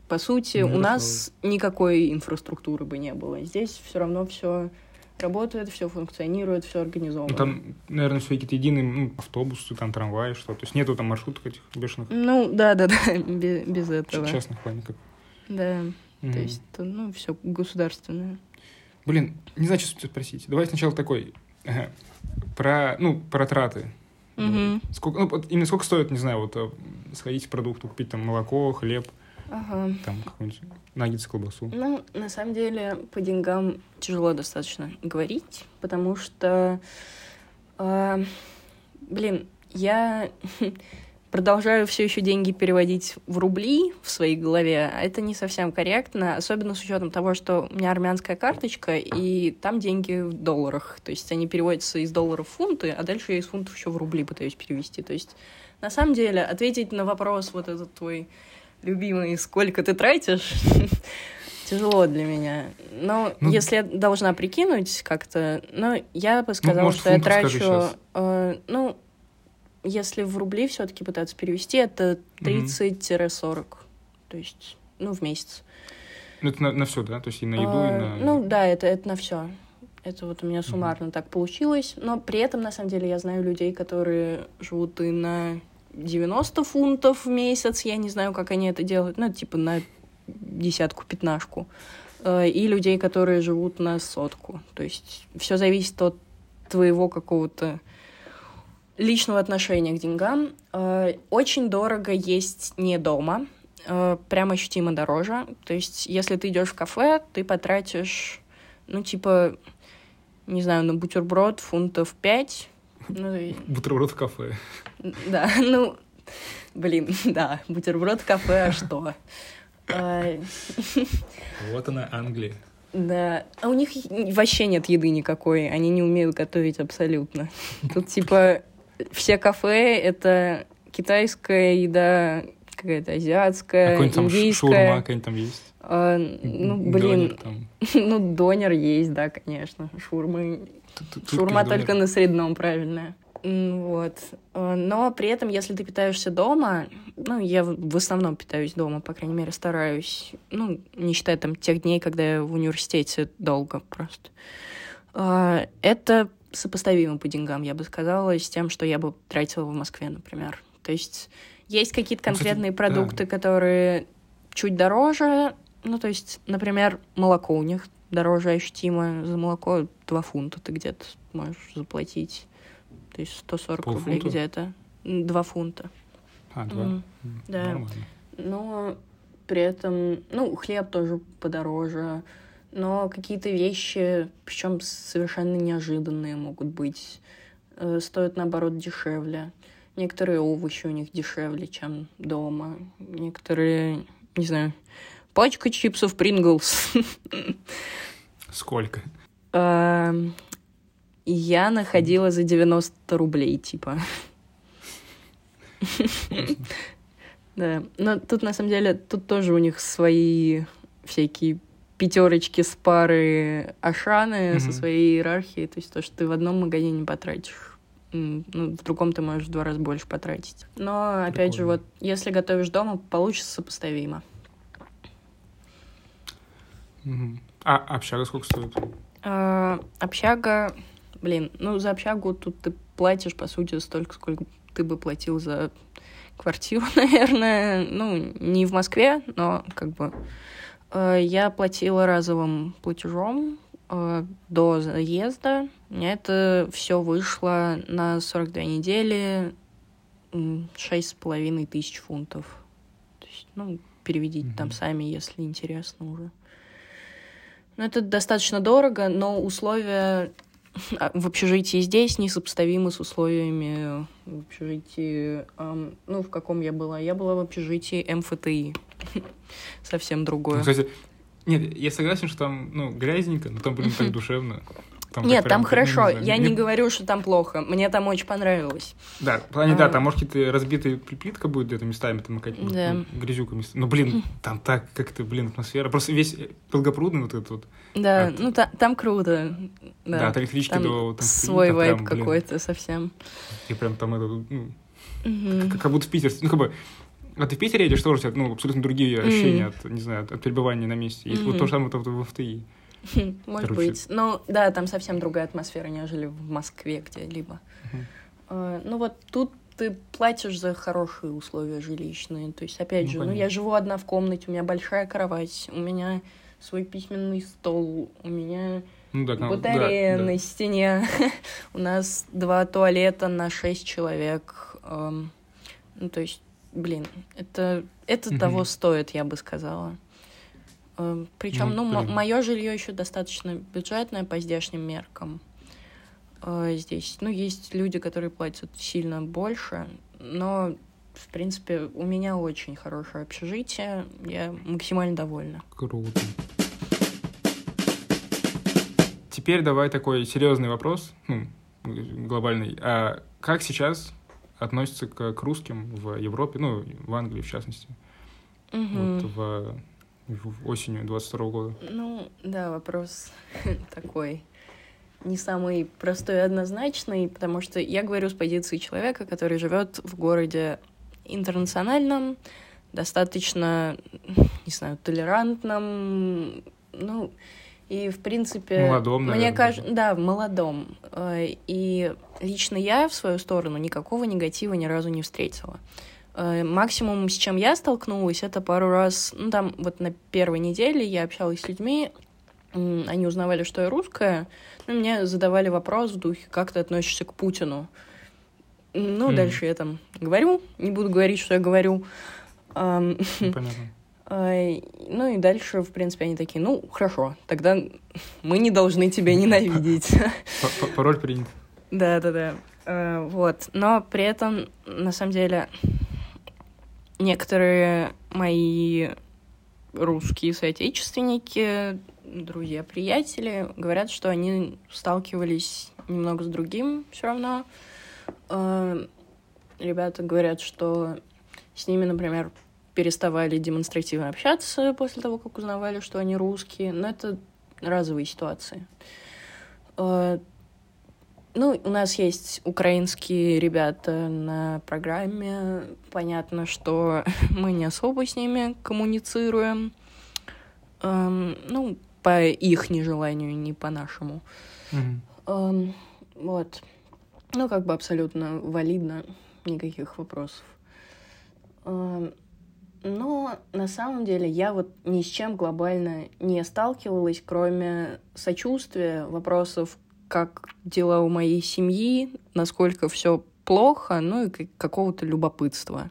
B: По сути, ну, у нас никакой инфраструктуры бы не было. Здесь все равно все работает, все функционирует, все организовано.
A: Ну, там, наверное, все какие-то единые ну, автобусы, там трамваи, что. То есть нету там маршруток этих бешеных.
B: Ну, да, да, да, без, без этого.
A: Частных плаников.
B: Да. То есть, ну, все государственное.
A: Блин, не знаю, что спросить. Давай сначала такой. Про, ну, про траты.
B: Угу.
A: Сколько, ну, именно сколько стоит, не знаю, вот э, сходить в продукту, купить там молоко, хлеб,
B: ага.
A: там какой-нибудь наггетс, колбасу?
B: Ну, на самом деле, по деньгам тяжело достаточно говорить, потому что, э, блин, я продолжаю все еще деньги переводить в рубли в своей голове, а это не совсем корректно, особенно с учетом того, что у меня армянская карточка, и там деньги в долларах. То есть они переводятся из долларов в фунты, а дальше я из фунтов еще в рубли пытаюсь перевести. То есть на самом деле ответить на вопрос вот этот твой любимый, сколько ты тратишь, тяжело для меня. Но ну, если я должна прикинуть как-то, ну, я бы сказала, ну, что я трачу... Э, ну, если в рубли все-таки пытаться перевести, это 30-40. То есть, ну, в месяц.
A: Ну, это на, на все, да? То есть и на еду,
B: а,
A: и на.
B: Ну, да, это, это на все. Это вот у меня суммарно mm так получилось. Но при этом, на самом деле, я знаю людей, которые живут и на 90 фунтов в месяц. Я не знаю, как они это делают. Ну, типа на десятку-пятнашку. Э, и людей, которые живут на сотку. То есть все зависит от твоего какого-то личного отношения к деньгам. Э, очень дорого есть не дома, э, прям ощутимо дороже. То есть, если ты идешь в кафе, ты потратишь, ну, типа, не знаю, на бутерброд фунтов 5. Ну,
A: бутерброд в кафе.
B: Да, ну, блин, да, бутерброд в кафе, а что? Э,
A: вот она, Англия.
B: Да, а у них вообще нет еды никакой, они не умеют готовить абсолютно. Тут типа все кафе — это китайская еда, какая-то азиатская,
A: А какой-нибудь там ш-
B: индийская.
A: шаурма какая-нибудь там есть?
B: А, ну, блин,
A: Донер там.
B: ну, донер есть, да, конечно. Шурмы Шурма только на средном, правильно. Вот. Э, Но при этом, если ты питаешься дома, ну, я в основном питаюсь дома, по крайней мере, стараюсь, ну, не считая там тех дней, когда я в университете долго просто. Э, Это сопоставимо по деньгам, я бы сказала, с тем, что я бы тратила в Москве, например. То есть есть какие-то
A: Ну, кстати,
B: конкретные
A: да.
B: продукты, которые чуть дороже, ну, то есть, например, молоко у них дороже ощутимо. За молоко 2 фунта ты где-то можешь заплатить. То есть 140 рублей
A: Полфунта?
B: где-то. 2 фунта.
A: А, два.
B: М,
A: М,
B: да.
A: Нормально.
B: Но при этом, ну, хлеб тоже подороже. Но какие-то вещи, причем совершенно неожиданные могут быть, э, стоят наоборот дешевле. Некоторые овощи у них дешевле, чем дома. Некоторые, не знаю, пачка чипсов Принглс.
A: Сколько?
B: Эм, Я находила за 90 рублей, типа. Да, но тут на самом деле, тут тоже у них свои всякие пятерочки с пары Ашаны со своей иерархией. То есть то, что ты в одном магазине потратишь, ну, в другом ты можешь в два раза больше потратить. Но, опять же,
A: Прикольно.
B: вот, если готовишь дома, получится сопоставимо.
A: А общага сколько стоит?
B: А, общага, блин, ну за общагу тут ты платишь, по сути, столько, сколько ты бы платил за квартиру, наверное. Ну, не в Москве, но как бы э, я платила разовым платежом э, до заезда. Мне это все вышло на 42 недели шесть с половиной тысяч фунтов. То есть, ну, переведите там
A: Мгм.
B: сами, если интересно уже. Ну, это достаточно дорого, но условия а, в общежитии здесь несопоставимы с условиями в общежитии... ам, ну, в каком я была? Я была в общежитии МФТИ. Совсем
A: Ну,
B: другое.
A: кстати, нет, я согласен, что там, ну, грязненько, но там, блин, так душевно. Там
B: Нет, там
A: ну,
B: хорошо.
A: знаю,
B: Я не говорю, что там плохо. Мне там очень понравилось.
A: Да, в плане, да,
B: А.
A: там, может, какие-то разбитые пли- плитка будет где-то местами, там какая-то
B: Да.
A: ну, грязюка местами. Но, блин, там так как-то, блин, атмосфера. Просто весь э, Долгопрудный вот этот вот.
B: Да,
A: А,
B: ну та- там круто.
A: Да,
B: Да,
A: от электрички
B: там
A: до... Там,
B: свой вайб какой-то совсем.
A: И прям там это, ну,
B: Мгм.
A: как, как будто в Питер, ну, как бы, а ты в Питере едешь, тоже, у тебя, ну, абсолютно другие ощущения от, не знаю, от, от пребывания на месте. И вот то же самое вот в ФТИ.
B: Может
A: Короче.
B: быть. Ну, да, там совсем другая атмосфера, нежели в Москве где-либо. Э, Ну вот тут ты платишь за хорошие условия жилищные. То есть, опять
A: Ну,
B: же, ну я живу одна в комнате, у меня большая кровать, у меня свой письменный стол, у меня
A: Ну, да,
B: батарея
A: да, да.
B: на стене, у нас два туалета на шесть человек. Эм, Ну, то есть, блин, это, это того стоит, я бы сказала. Причем,
A: Ну,
B: ну, мое жилье еще достаточно бюджетное по здешним меркам. Э, Здесь, ну, есть люди, которые платят сильно больше, но, в принципе, у меня очень хорошее общежитие, я максимально довольна.
A: Круто. Теперь давай такой серьезный вопрос, ну, глобальный. А как сейчас относятся к, к русским в Европе, ну, в Англии в частности,
B: Мгм.
A: вот в осенью 22 года?
B: Ну, да, вопрос такой не самый простой и однозначный, потому что я говорю с позиции человека, который живет в городе интернациональном, достаточно, не знаю, толерантном, ну, и, в принципе...
A: Молодом,
B: Мне
A: наверное,
B: кажется, да, в молодом. Э, И лично я, в свою сторону, никакого негатива ни разу не встретила. Э, Максимум, с чем я столкнулась, это пару раз, ну, там, вот на первой неделе я общалась с людьми, они узнавали, что я русская, ну, мне задавали вопрос в духе, как ты относишься к Путину? Ну,
A: Мгм.
B: дальше я там говорю, не буду говорить, что я говорю.
A: Ну, Понятно.
B: Ай, Ну и дальше, в принципе, они такие, ну, хорошо, тогда мы не должны тебя ненавидеть.
A: Пароль принят.
B: Да-да-да. Э, Вот. Но при этом, на самом деле, некоторые мои русские соотечественники, друзья, приятели, говорят, что они сталкивались немного с другим все равно. Э, Ребята говорят, что с ними, например, переставали демонстративно общаться после того, как узнавали, что они русские. Но это разовые ситуации. Ну, у нас есть украинские ребята на программе. Понятно, что мы не особо с ними коммуницируем. Эм, ну, по их нежеланию, не по нашему.
A: Мгм.
B: Эм, вот. Ну, как бы абсолютно валидно, никаких вопросов. Эм, но на самом деле я вот ни с чем глобально не сталкивалась, кроме сочувствия, вопросов, как дела у моей семьи, насколько все плохо, ну и как- какого-то любопытства.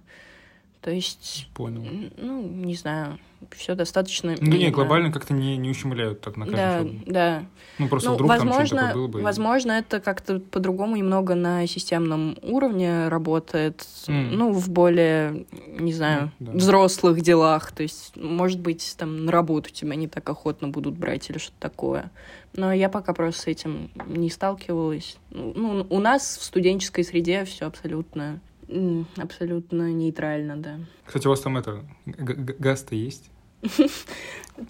B: То есть,
A: Понял.
B: ну, не знаю, все достаточно...
A: Ну не, глобально как-то не, не ущемляют так на каждом
B: Да, да.
A: Ну просто
B: Ну,
A: вдруг там
B: возможно,
A: такое было бы. и-
B: возможно, это как-то по-другому немного на системном уровне работает,
A: М.
B: ну, в более, не знаю,
A: Ну, да.
B: взрослых делах. То есть, может быть, там на работу тебя не так охотно будут брать или что-то такое. Но я пока просто с этим не сталкивалась. Ну, у нас в студенческой среде все абсолютно, абсолютно нейтрально, да.
A: Кстати, у вас там это, газ-то есть?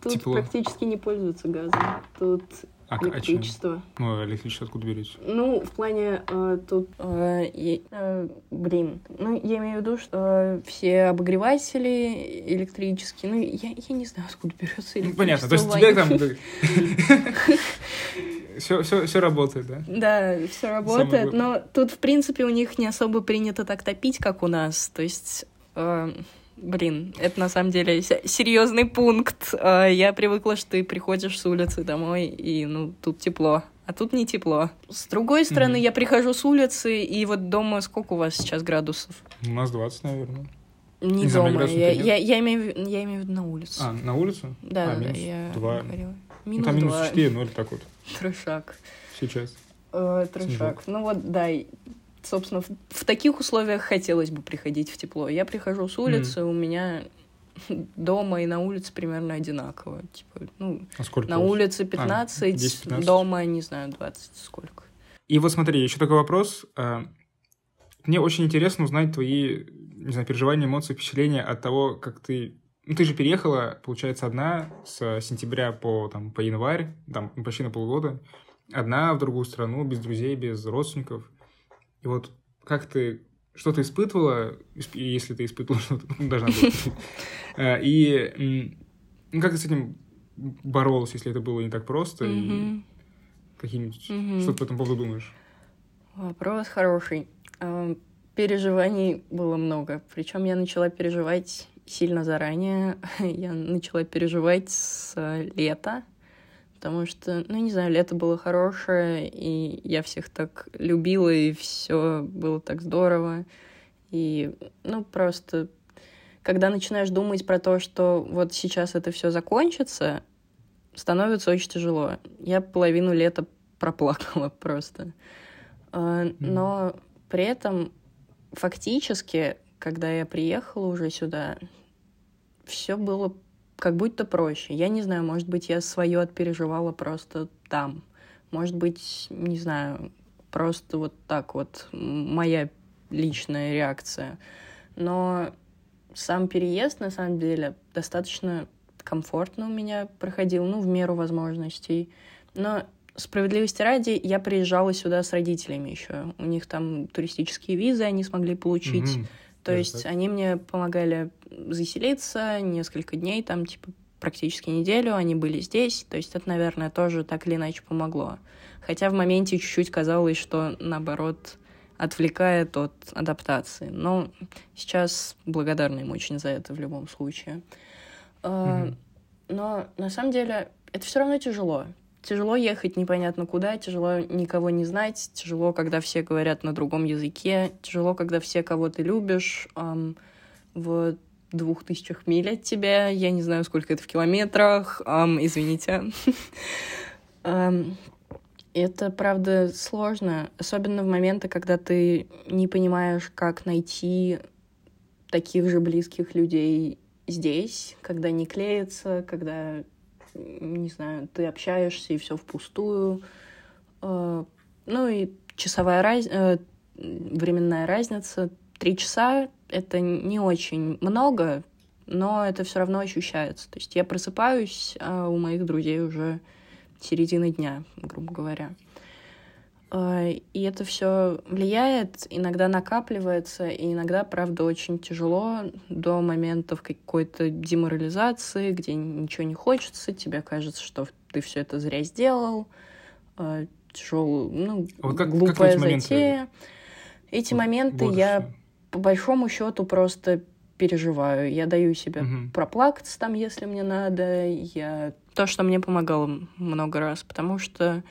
B: Тут
A: Тепло.
B: практически не пользуются газом. Тут
A: А, а
B: электричество.
A: Ну, а электричество откуда берете?
B: Ну, в плане э, тут, э, э, блин, ну, я имею в виду, что э, все обогреватели электрические, ну, я, я не знаю, откуда берется
A: Ну,
B: электричество.
A: понятно, то есть тебе там... Все, все, все работает, да?
B: Да, все работает, но тут, в принципе, у них не особо принято так топить, как у нас. То есть, э, блин, это на самом деле серьезный пункт. Э, я привыкла, что ты приходишь с улицы домой, и, ну, тут тепло. А тут не тепло. С другой стороны,
A: Мгм.
B: я прихожу с улицы, и вот дома сколько у вас сейчас градусов?
A: У нас 20, наверное.
B: Не,
A: Не
B: дома. Я, я, я, имею, я имею в виду на улице.
A: А, на улицу?
B: да,
A: а,
B: да, я
A: два.
B: говорила.
A: Ну,
B: Минус
A: там минус
B: два.
A: 4, ну или так вот,
B: Трешак.
A: сейчас.
B: Э, трешак. Ну вот, да, собственно, в, в таких условиях хотелось бы приходить в тепло. Я прихожу с улицы, у меня дома и на улице примерно одинаково. Типа, ну,
A: А сколько
B: на улице 15,
A: 10-15.
B: дома, не знаю, 20 сколько.
A: И вот смотри, еще такой вопрос. А, Мне очень интересно узнать твои, не знаю, переживания, эмоции, впечатления от того, как ты... Ну, ты же переехала, получается, одна с сентября по, там, по январь, там, почти на полгода, одна в другую страну, без друзей, без родственников. И вот как ты... Что ты испытывала, если ты испытывала, что ты должна была. А, И ну, как ты с этим боролась, если это было не так просто, и какие-нибудь... Что ты по этому поводу думаешь?
B: Вопрос хороший. Эм, Переживаний было много. Причем я начала переживать сильно заранее. Я начала переживать с э, лета, потому что, ну, не знаю, лето было хорошее, и я всех так любила, и все было так здорово. И, ну, просто, когда начинаешь думать про то, что вот сейчас это все закончится, становится очень тяжело. Я половину лета проплакала просто. А, Но при этом фактически, когда я приехала уже сюда, все было как будто проще. Я не знаю, может быть, я свое отпереживала просто там. Может быть, не знаю, просто вот так вот моя личная реакция. Но сам переезд, на самом деле, достаточно комфортно у меня проходил, ну, в меру возможностей. Но справедливости ради, я приезжала сюда с родителями еще. У них там туристические визы они смогли получить.
A: Мгм.
B: То
A: Даже
B: есть
A: так?
B: они мне помогали заселиться несколько дней, там, типа, практически неделю они были здесь. То есть это, наверное, тоже так или иначе помогло. Хотя в моменте чуть-чуть казалось, что, наоборот, отвлекает от адаптации. Но сейчас благодарна им очень за это в любом случае.
A: Мгм.
B: Но на самом деле это все равно тяжело. Тяжело ехать непонятно куда, тяжело никого не знать, тяжело, когда все говорят на другом языке, тяжело, когда все, кого ты любишь, ам, в двух тысячах миль от тебя, я не знаю, сколько это в километрах, ам, извините. Это, правда, сложно, особенно в моменты, когда ты не понимаешь, как найти таких же близких людей здесь, когда не клеится, когда, не знаю, ты общаешься и все впустую. Э, Ну и часовая раз... э, временная разница. Три часа — это не очень много, но это все равно ощущается. То есть я просыпаюсь, а у моих друзей уже середина дня, грубо говоря. А, и это все влияет, иногда накапливается, и иногда, правда, очень тяжело до моментов какой-то деморализации, где ничего не хочется, тебе кажется, что ты все это зря сделал, а, тяжелую, ну,
A: а вот как,
B: глупая
A: как эти
B: затея.
A: Моменты?
B: Эти моменты я по большому счету просто переживаю. Я даю себе угу. проплакаться там, если мне надо. Я то, что мне помогало много раз, потому что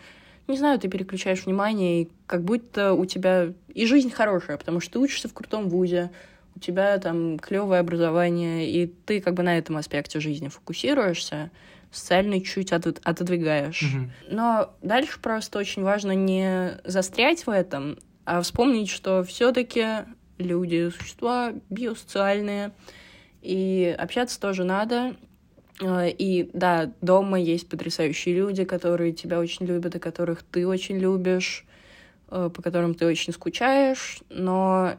B: не знаю, ты переключаешь внимание, и как будто у тебя и жизнь хорошая, потому что ты учишься в крутом вузе, у тебя там клевое образование, и ты как бы на этом аспекте жизни фокусируешься, социальный чуть от, отодвигаешь. Mm-hmm. Но дальше просто очень важно не застрять в этом, а вспомнить, что все-таки люди существа биосоциальные, и общаться тоже надо, и да, дома есть потрясающие люди, которые тебя очень любят и которых ты очень любишь, э, по которым ты очень скучаешь, но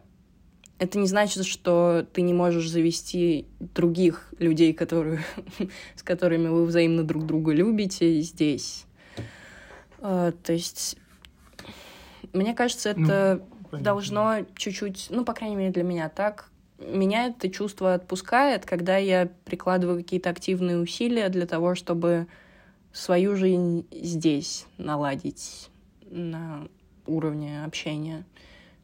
B: это не значит, что ты не можешь завести других людей, которые, с которыми вы взаимно друг друга любите здесь. А, то есть, мне кажется, это ну, должно чуть-чуть, ну, по крайней мере, для меня так, меня это чувство отпускает, когда я прикладываю какие-то активные усилия для того, чтобы свою жизнь здесь наладить на уровне общения.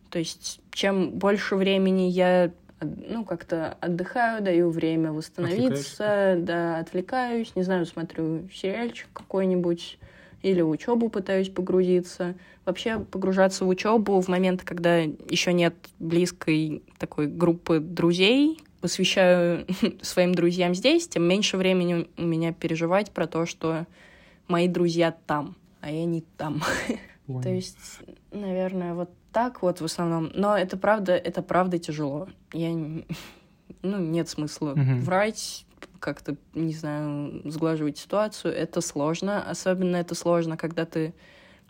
B: То есть чем больше времени я ну, как-то отдыхаю, даю время восстановиться, да, отвлекаюсь, не знаю, смотрю сериальчик какой-нибудь, или в учебу пытаюсь погрузиться. Вообще погружаться в учебу в момент, когда еще нет близкой такой группы друзей, посвящаю своим друзьям здесь, тем меньше времени у меня переживать про то, что мои друзья там, а я не там. То есть, наверное, вот так вот в основном. Но это правда, это правда тяжело. Я, ну, нет смысла врать как-то, не знаю, сглаживать ситуацию, это сложно. Особенно это сложно, когда ты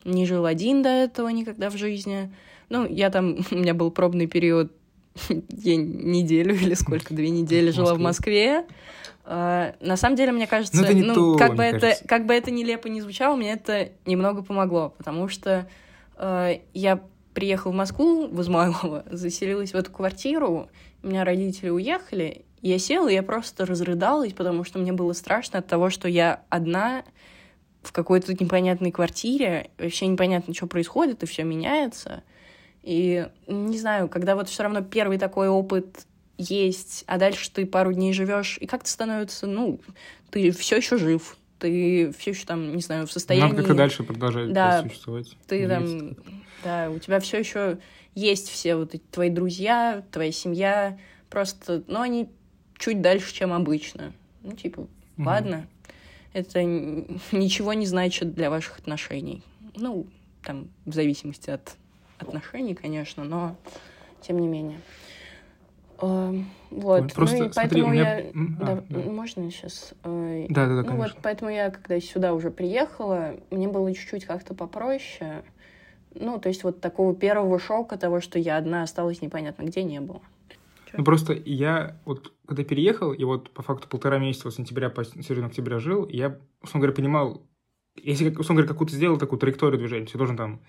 B: не жил один до этого никогда в жизни. Ну, я там, у меня был пробный период, я неделю или сколько, две недели жила в Москве. Uh, на самом деле, мне кажется, ну, ну то, как, бы это, как бы это нелепо не звучало, мне это немного помогло, потому что uh, я приехала в Москву, в Измайлово, заселилась в эту квартиру, у меня родители уехали, я села, и я просто разрыдалась, потому что мне было страшно от того, что я одна в какой-то непонятной квартире, вообще непонятно, что происходит, и все меняется. И не знаю, когда вот все равно первый такой опыт есть, а дальше ты пару дней живешь, и как-то становится, ну, ты все еще жив, ты все еще там, не знаю, в состоянии. Надо
A: как-то дальше продолжать да, существовать.
B: Ты там, да, у тебя все еще есть все вот эти твои друзья, твоя семья, просто, ну, они чуть дальше, чем обычно. Ну, типа, mm ладно, это ничего не значит для ваших отношений. Ну, там, в зависимости от отношений, конечно, но тем не менее. Uh, вот, Просто, ну и смотри, поэтому меня... я... А, да, да. Можно сейчас?
A: Да, да, да,
B: Ну конечно. вот, поэтому я, когда сюда уже приехала, мне было чуть-чуть как-то попроще. Ну, то есть вот такого первого шока того, что я одна осталась непонятно где, не было.
A: Ну, просто я вот, когда переехал, и вот по факту полтора месяца, вот сентября по середину октября жил, я, условно говоря, понимал, если, условно говоря, какую-то сделал такую траекторию движения, ты должен там,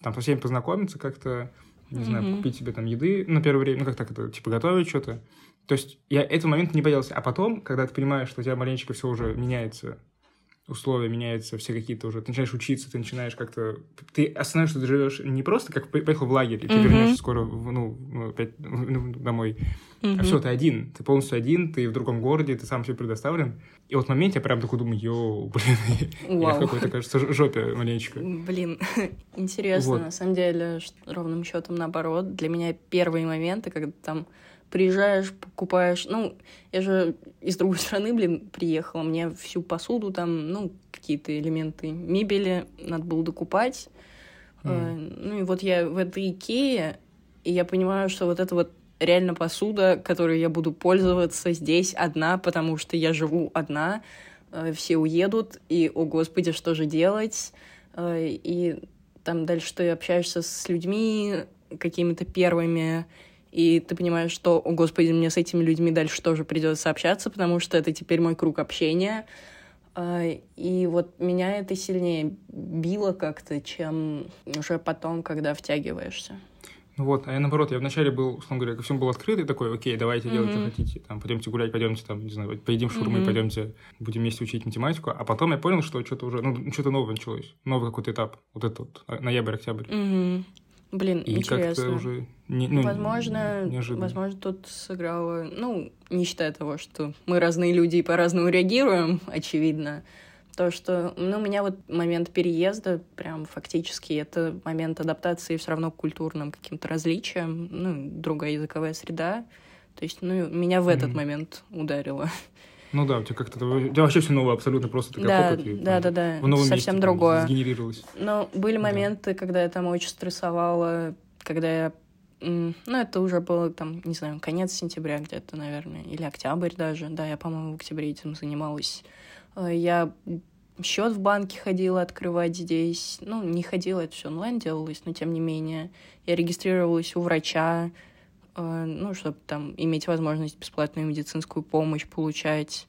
A: там со всеми познакомиться как-то, не mm-hmm. знаю, купить себе там еды на первое время, ну, как так это, типа, готовить что-то. То есть я этот момент не боялся. А потом, когда ты понимаешь, что у тебя маленечко все уже меняется, условия меняются, все какие-то уже, ты начинаешь учиться, ты начинаешь как-то... Ты осознаешь, что ты живешь не просто как поехал в лагерь, и ты mm-hmm. вернешься скоро, в, ну, опять ну, домой, mm-hmm. а все, ты один, ты полностью один, ты в другом городе, ты сам все предоставлен. И вот в моменте я прям такой думаю, йоу, блин, wow. я в какой-то, кажется, жопе маленечко.
B: Блин, интересно, вот. на самом деле, ровным счетом наоборот. Для меня первые моменты, когда там приезжаешь, покупаешь, ну, я же из другой страны, блин, приехала, мне всю посуду там, ну, какие-то элементы мебели надо было докупать. Mm. Ну, и вот я в этой Икее, и я понимаю, что вот это вот реально посуда, которой я буду пользоваться здесь одна, потому что я живу одна, э, все уедут, и, о господи, что же делать? Э, и там дальше ты общаешься с людьми какими-то первыми, и ты понимаешь, что, о господи, мне с этими людьми дальше тоже придется общаться, потому что это теперь мой круг общения. А, и вот меня это сильнее било как-то, чем уже потом, когда втягиваешься.
A: Ну вот, а я наоборот, я вначале был, условно говоря, ко всему был открытый такой, окей, давайте mm-hmm. делать, что хотите, там, пойдемте гулять, пойдемте, там, не знаю, поедим шурмы, mm-hmm. пойдемте, будем вместе учить математику, а потом я понял, что что-то уже, ну, что-то новое началось, новый какой-то этап, вот этот вот, а, ноябрь-октябрь.
B: Mm-hmm. Блин,
A: и
B: интересно.
A: как-то уже не, ну,
B: возможно,
A: неожиданно.
B: возможно, тут сыграло, ну, не считая того, что мы разные люди и по-разному реагируем, очевидно, то, что, ну, у меня вот момент переезда, прям фактически, это момент адаптации все равно к культурным каким-то различиям, ну, другая языковая среда. То есть, ну, меня в этот mm-hmm. момент ударило.
A: Ну да, у тебя как-то... У тебя вообще все новое абсолютно просто такая
B: да,
A: опыт,
B: да, да, да,
A: в новом
B: совсем
A: месте,
B: другое.
A: Там, сгенерировалось.
B: Но были моменты, да. когда я там очень стрессовала, когда я ну, это уже было, там, не знаю, конец сентября где-то, наверное, или октябрь даже. Да, я, по-моему, в октябре этим занималась. Э, я счет в банке ходила открывать здесь. Ну, не ходила, это все онлайн делалось, но тем не менее. Я регистрировалась у врача, ну, чтобы там иметь возможность бесплатную медицинскую помощь получать.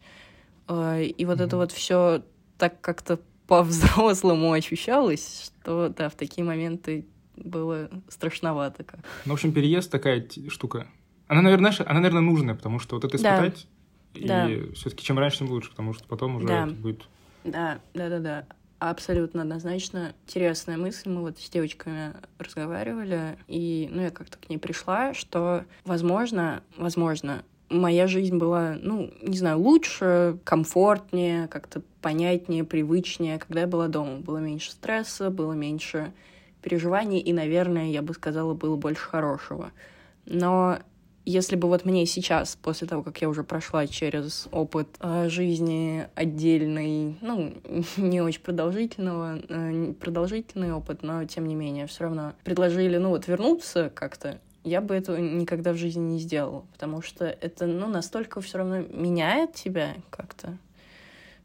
B: Э, и вот mm-hmm. это вот все так как-то по-взрослому ощущалось, что, да, в такие моменты было страшновато как.
A: Ну, в общем, переезд такая штука. Она, наверное, она, наверное, нужная, потому что вот это испытать, да. и да. все-таки чем раньше, тем лучше, потому что потом уже да. это будет
B: да, да, да, да. Абсолютно однозначно. Интересная мысль. Мы вот с девочками разговаривали, и ну, я как-то к ней пришла, что, возможно, возможно, моя жизнь была, ну, не знаю, лучше, комфортнее, как-то понятнее, привычнее, когда я была дома. Было меньше стресса, было меньше переживаний, и, наверное, я бы сказала, было больше хорошего. Но если бы вот мне сейчас, после того, как я уже прошла через опыт э, жизни отдельный, ну, не очень продолжительного, э, продолжительный опыт, но тем не менее, все равно предложили, ну, вот вернуться как-то, я бы этого никогда в жизни не сделала, потому что это, ну, настолько все равно меняет тебя как-то.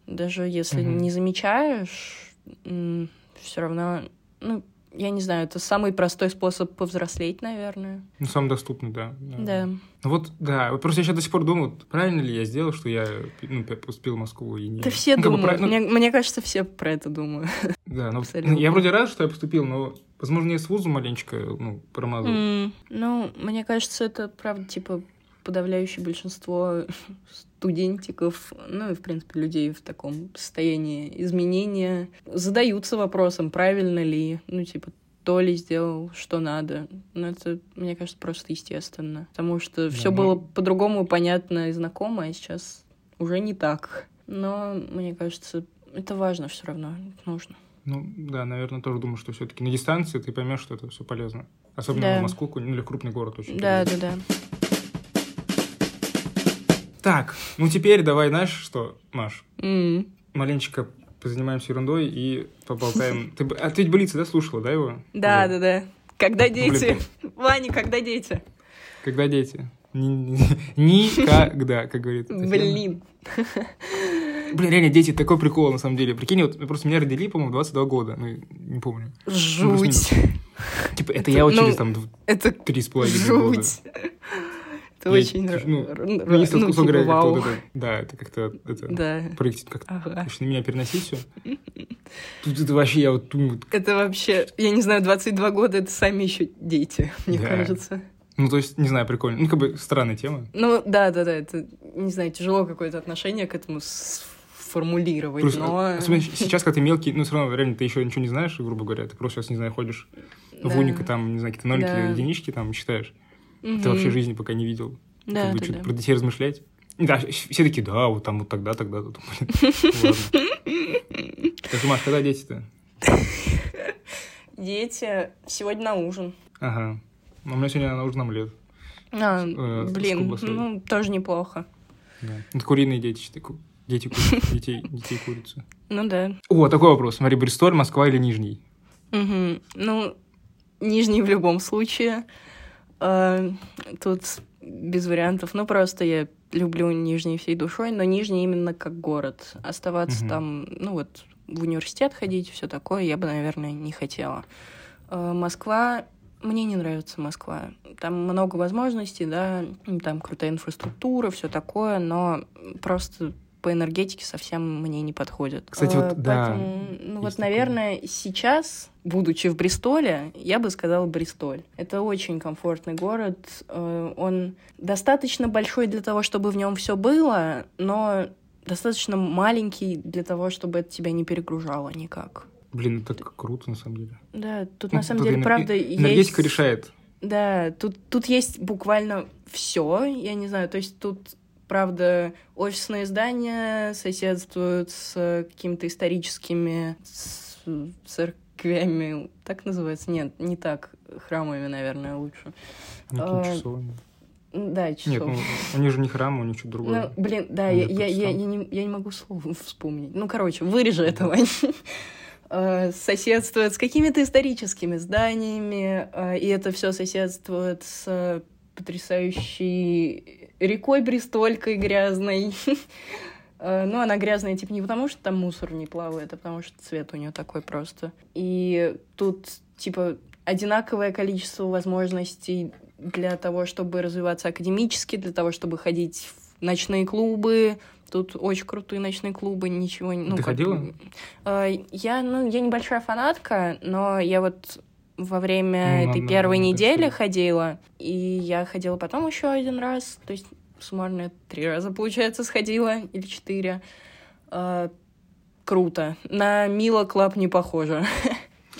B: Даже если mm-hmm. не замечаешь, все равно, ну, я не знаю, это самый простой способ повзрослеть, наверное.
A: Ну, самый доступный, да.
B: Да.
A: Ну вот, да, вот просто я сейчас до сих пор думаю, правильно ли я сделал, что я ну, поступил в Москву и не...
B: Да все ну, думают, бы, ну... мне, мне кажется, все про это думают.
A: Да, ну, я вроде рад, что я поступил, но, возможно, я с вузом маленечко, ну, промазал.
B: Mm, ну, мне кажется, это, правда, типа, подавляющее большинство студентиков, ну и, в принципе, людей в таком состоянии изменения задаются вопросом, правильно ли, ну, типа, то ли сделал, что надо. Но это, мне кажется, просто естественно. Потому что да, все ну... было по-другому понятно и знакомо, а сейчас уже не так. Но, мне кажется, это важно все равно, нужно.
A: Ну, да, наверное, тоже думаю, что все-таки на дистанции ты поймешь, что это все полезно. Особенно да. в Москву, ну или в крупный город очень.
B: Да, полезно. да, да.
A: Так, ну теперь давай, знаешь что, Маш?
B: Mm.
A: Маленечко позанимаемся ерундой и поболтаем. Ты, а ты ведь Блица, да, слушала, да, его?
B: Да, да, да. Когда дети? Ваня, когда дети?
A: Когда дети? Никогда, как говорит.
B: Блин.
A: Блин, реально, дети, такой прикол, на самом деле. Прикинь, вот просто меня родили, по-моему, 22 года. Ну, не помню.
B: Жуть.
A: Типа, это я вот через там три с половиной года.
B: Жуть. Это очень...
A: Ну, ну, если ну, типа, говоря, вау. Вот это, да, это как-то это,
B: да.
A: проектить как-то. Ага. на меня переносить все. Тут это вообще я вот... Ну,
B: это вообще, я не знаю, 22 года, это сами еще дети, мне да. кажется.
A: Ну, то есть, не знаю, прикольно. Ну, как бы странная тема.
B: Ну, да, да, да, это, не знаю, тяжело какое-то отношение к этому сформулировать, Плюс, но...
A: Особенно сейчас, когда ты мелкий, ну, все равно, реально, ты еще ничего не знаешь, грубо говоря, ты просто сейчас, не знаю, ходишь да. в уника, там, не знаю, какие-то нолики, да. единички там считаешь. Угу. Ты вообще жизни пока не видел.
B: Да,
A: как бы что-то да. про детей размышлять. Да, все такие, да, вот там вот тогда, тогда. Ладно. Так, Маш, когда дети-то?
B: Дети сегодня на ужин.
A: Ага. У меня сегодня на ужин омлет.
B: А, э, блин, ну, тоже неплохо.
A: Да. Это куриные дети, дети, детей, детей курицы.
B: Ну да.
A: О, такой вопрос. Смотри, Бристоль, Москва или Нижний?
B: Угу. Ну, Нижний в любом случае. А, тут без вариантов. Ну, просто я люблю Нижний всей душой, но Нижний именно как город. Оставаться угу. там, ну вот, в университет ходить, все такое, я бы, наверное, не хотела. А, Москва Мне не нравится Москва. Там много возможностей, да, там крутая инфраструктура, все такое, но просто по энергетике совсем мне не подходит.
A: Кстати, вот,
B: Э,
A: да,
B: Поэтому, ну вот,
A: такое.
B: наверное, сейчас, будучи в Бристоле, я бы сказала Бристоль. Это очень комфортный город. Э, Он достаточно большой для того, чтобы в нем все было, но достаточно маленький для того, чтобы это тебя не перегружало никак.
A: Блин, это так круто, на самом деле.
B: Да, тут
A: Ну,
B: на самом
A: тут
B: деле,
A: энер-
B: правда,
A: Энергетика
B: есть...
A: решает.
B: Да, тут, тут есть буквально все, я не знаю, то есть тут, правда, офисные здания соседствуют с какими-то историческими церквями, так называется? Нет, не так, храмами, наверное, лучше.
A: Никакими
B: А,
A: часовыми.
B: Да, часов.
A: Нет, ну, у них же не храм, у них что-то другое.
B: Ну, блин, да,
A: Ну,
B: я, я, я, я не, я не могу слово вспомнить. Ну, короче, вырежи это, Вань. Э, Соседствует с какими-то историческими зданиями, э, и это все соседствует с потрясающей рекой Бристолькой грязной. Э, Ну, она грязная, типа, не потому, что там мусор не плавает, а потому что цвет у нее такой просто. И тут, типа, одинаковое количество возможностей для того, чтобы развиваться академически, для того, чтобы ходить в ночные клубы. Тут очень крутые ночные клубы, ничего... не- Ну,
A: Ты
B: как-
A: ходила?
B: Э, Я, ну, я небольшая фанатка, но я вот во время
A: Ну,
B: этой первой
A: ладно,
B: недели
A: представляю.
B: ходила, и я ходила потом еще один раз, то есть суммарно три раза, получается, сходила, или четыре. Э, Круто. На Мила Клаб не похоже.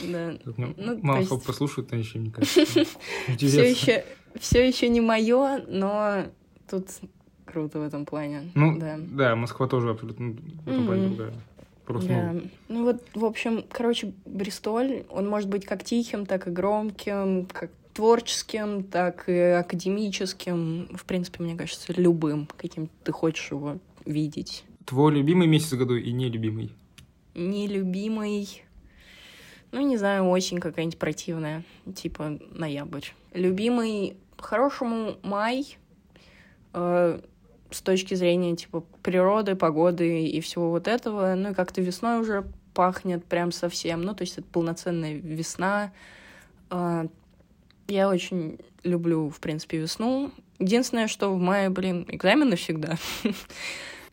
B: Да. Ну, то
A: мало
B: есть-
A: послушают, а еще, мне кажется,
B: Все еще, все еще не мое, но тут круто в этом плане.
A: Ну,
B: да.
A: да, Москва тоже абсолютно в этом плане другая. Просто,
B: Да.
A: ну,
B: Ну вот, в общем, короче, Бристоль, он может быть как тихим, так и громким, как творческим, так и академическим. В принципе, мне кажется, любым, каким ты хочешь его видеть.
A: твой любимый месяц в году и нелюбимый.
B: Нелюбимый, ну, не знаю, осень какая-нибудь противная, типа ноябрь. Любимый, по-хорошему, май, э, с точки зрения, типа, природы, погоды и всего вот этого. Ну, и как-то весной уже пахнет прям совсем. Ну, то есть это полноценная весна. Э, я очень люблю, в принципе, весну. Единственное, что в мае, блин, экзамены всегда.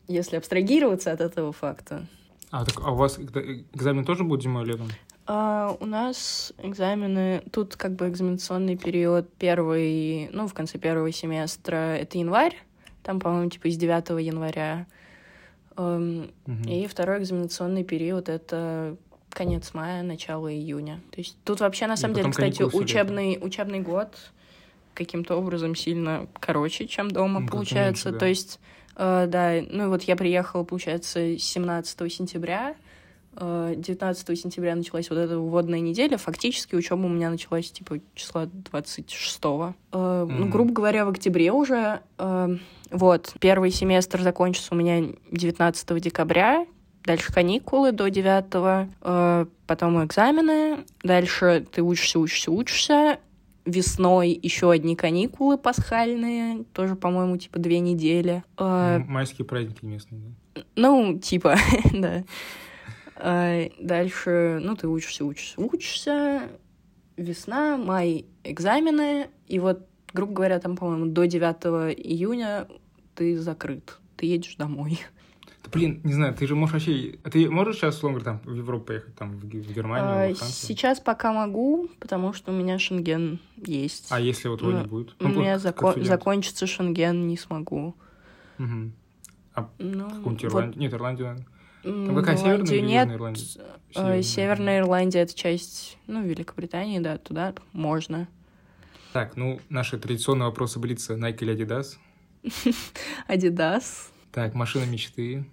B: Если абстрагироваться от этого факта.
A: А, так, а у вас экда- экзамен тоже будет зимой или летом?
B: А, у нас экзамены, тут как бы экзаменационный период первый, ну, в конце первого семестра, это январь, там, по-моему, типа с 9 января. Эм,
A: Мгм.
B: И второй экзаменационный период — это конец мая, начало июня. То есть тут вообще, на
A: И
B: самом деле,
A: потом
B: кстати, учебный, учебный год каким-то образом сильно короче, чем дома,
A: Ну,
B: получается.
A: меньше, да.
B: То есть, э, да, ну и вот я приехала, получается, 17 сентября, 19 сентября началась вот эта вводная неделя. Фактически учеба у меня началась типа числа 26 Э, Ну, грубо говоря, в октябре уже. Э, Вот, первый семестр закончится у меня 19 декабря. Дальше каникулы до 9 э, потом экзамены. Дальше ты учишься, учишься, учишься. Весной еще одни каникулы пасхальные, тоже, по-моему, типа две недели. Э,
A: Майские праздники местные, да?
B: ну, типа, да. А, Дальше, ну, ты учишься, учишься, учишься. Весна, май, экзамены. И вот, грубо говоря, там, по-моему, до 9 июня ты закрыт. Ты едешь домой.
A: Да, блин, не знаю, ты же можешь вообще... А ты можешь сейчас, условно там, в Европу поехать, там, в Ге- в Германию,
B: А,
A: во Францию?
B: Сейчас пока могу, потому что у меня шенген есть.
A: А если вот его
B: Ну,
A: не будет?
B: У меня
A: как
B: зако-
A: студент.
B: закончится шенген, не смогу.
A: Мгм.
B: Ну,
A: Какую-нибудь
B: вот,
A: Ирландию? Нет, Ирландию, наверное.
B: М,
A: какая, Северная или
B: нет.
A: Южная Ирландия?
B: Э,
A: Северная.
B: Северная Ирландия — это часть, ну, Великобритании, да, туда можно.
A: Так, ну, наши традиционные вопросы Блица, Nike или Adidas?
B: Адидас.
A: Так, машина мечты.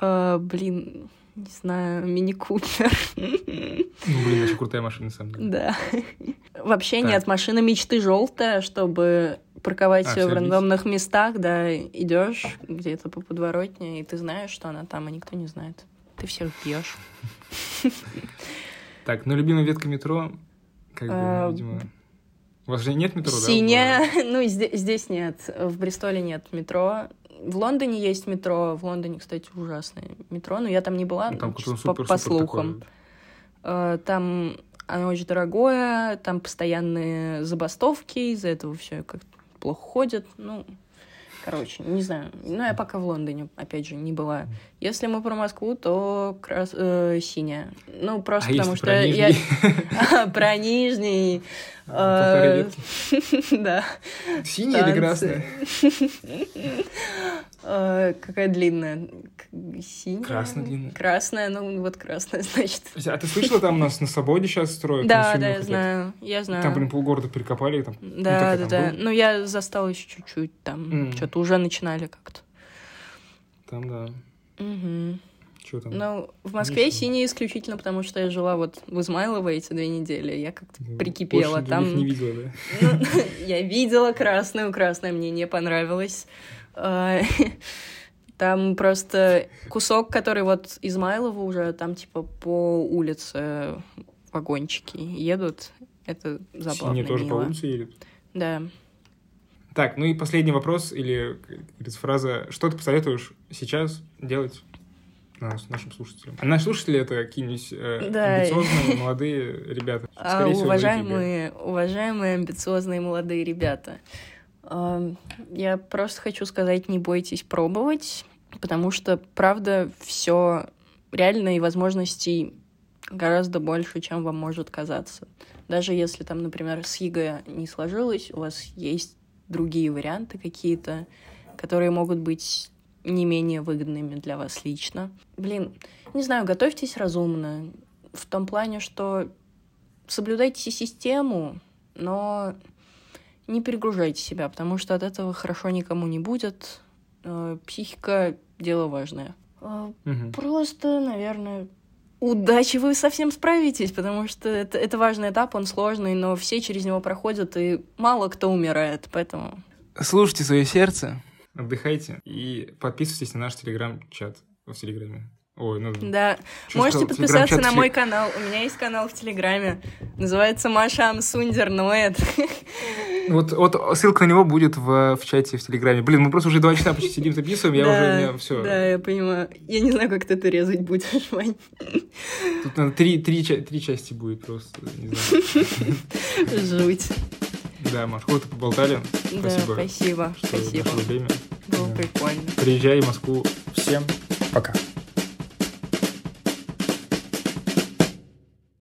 B: Э, блин, не знаю, мини-купер.
A: Ну, блин, очень крутая машина, на самом деле.
B: Да. Вообще
A: Так.
B: нет, машина мечты желтая, чтобы парковать
A: А,
B: в рандомных местах, да, идешь где-то по подворотне, и ты знаешь, что она там, а никто не знает. Ты всех бьешь.
A: Так, ну, любимая ветка метро, как бы,
B: А,
A: видимо... У вас же нет метро, да?
B: Синяя. Ну, зде- здесь нет. В Бристоле нет метро. В Лондоне есть метро. В Лондоне, кстати, ужасное метро, но я там не была,
A: Ну,
B: по, слухам. Э, Там оно очень дорогое, там постоянные забастовки, из-за этого все как плохо ходит. Ну, Короче, не знаю. Ну, я пока в Лондоне, опять же, не была. Если мы про Москву, то крас... э, синяя. Ну, просто
A: а
B: потому что
A: про
B: я... Про нижний.
A: А,
B: э, Да.
A: Синяя или красная?
B: Э, Какая длинная? Синяя?
A: Красная длинная.
B: Красная, ну вот красная, значит.
A: А ты слышала, там у нас на свободе сейчас строят?
B: Да, да, я знаю, я знаю.
A: Там, блин, полгорода перекопали. Там, ну,
B: Да,
A: так
B: да,
A: там
B: да.
A: был.
B: Ну, я застала еще чуть-чуть, там что-то уже начинали как-то.
A: Там, да.
B: Мгм.
A: Что там?
B: Ну, в Москве
A: Ничего.
B: синий исключительно потому, что я жила вот в Измайлово эти две недели. Я как-то
A: Ну,
B: прикипела. Там
A: не видела, да?
B: Ну, я видела красную, красная мне не понравилось. А, Там просто кусок, который вот Измайлова уже, там типа по улице вагончики едут. Это забавно,
A: Синие тоже по улице едут.
B: Да.
A: Так, ну и последний вопрос или фраза. Что ты посоветуешь сейчас делать нас- нашим слушателям? А наши слушатели это какие-нибудь э,
B: Да.
A: амбициозные молодые ребята.
B: А,
A: всего,
B: уважаемые, уважаемые, амбициозные молодые ребята, а, я просто хочу сказать, не бойтесь пробовать, потому что, правда, все реально и возможностей гораздо больше, чем вам может казаться. Даже если там, например, с ЕГЭ не сложилось, у вас есть другие варианты какие-то, которые могут быть не менее выгодными для вас лично. Блин, не знаю, готовьтесь разумно. В том плане, что соблюдайте систему, но не перегружайте себя, потому что от этого хорошо никому не будет. Э, Психика — дело важное.
A: Мгм.
B: Просто, наверное, удачи вы совсем справитесь, потому что это, это важный этап, он сложный, но все через него проходят, и мало кто умирает, поэтому...
A: Слушайте свое сердце, отдыхайте и подписывайтесь на наш телеграм-чат в Телеграме. Ой, ну...
B: Да,
A: чё
B: можете подписаться на мой канал. У меня есть канал в Телеграме. Называется Маша Амсундер Ноэт.
A: Вот, вот ссылка на него будет в, в чате в Телеграме. Блин, мы просто уже два часа почти сидим, записываем, я уже, все.
B: Да, я понимаю. Я не знаю, как ты это резать будешь, Вань.
A: Тут надо три, три, три части будет просто, не знаю.
B: Жуть.
A: Да, Маш, круто поболтали.
B: Да,
A: Спасибо,
B: спасибо.
A: что
B: Спасибо.
A: время.
B: Было
A: Да.
B: прикольно.
A: Приезжай в Москву. Всем пока.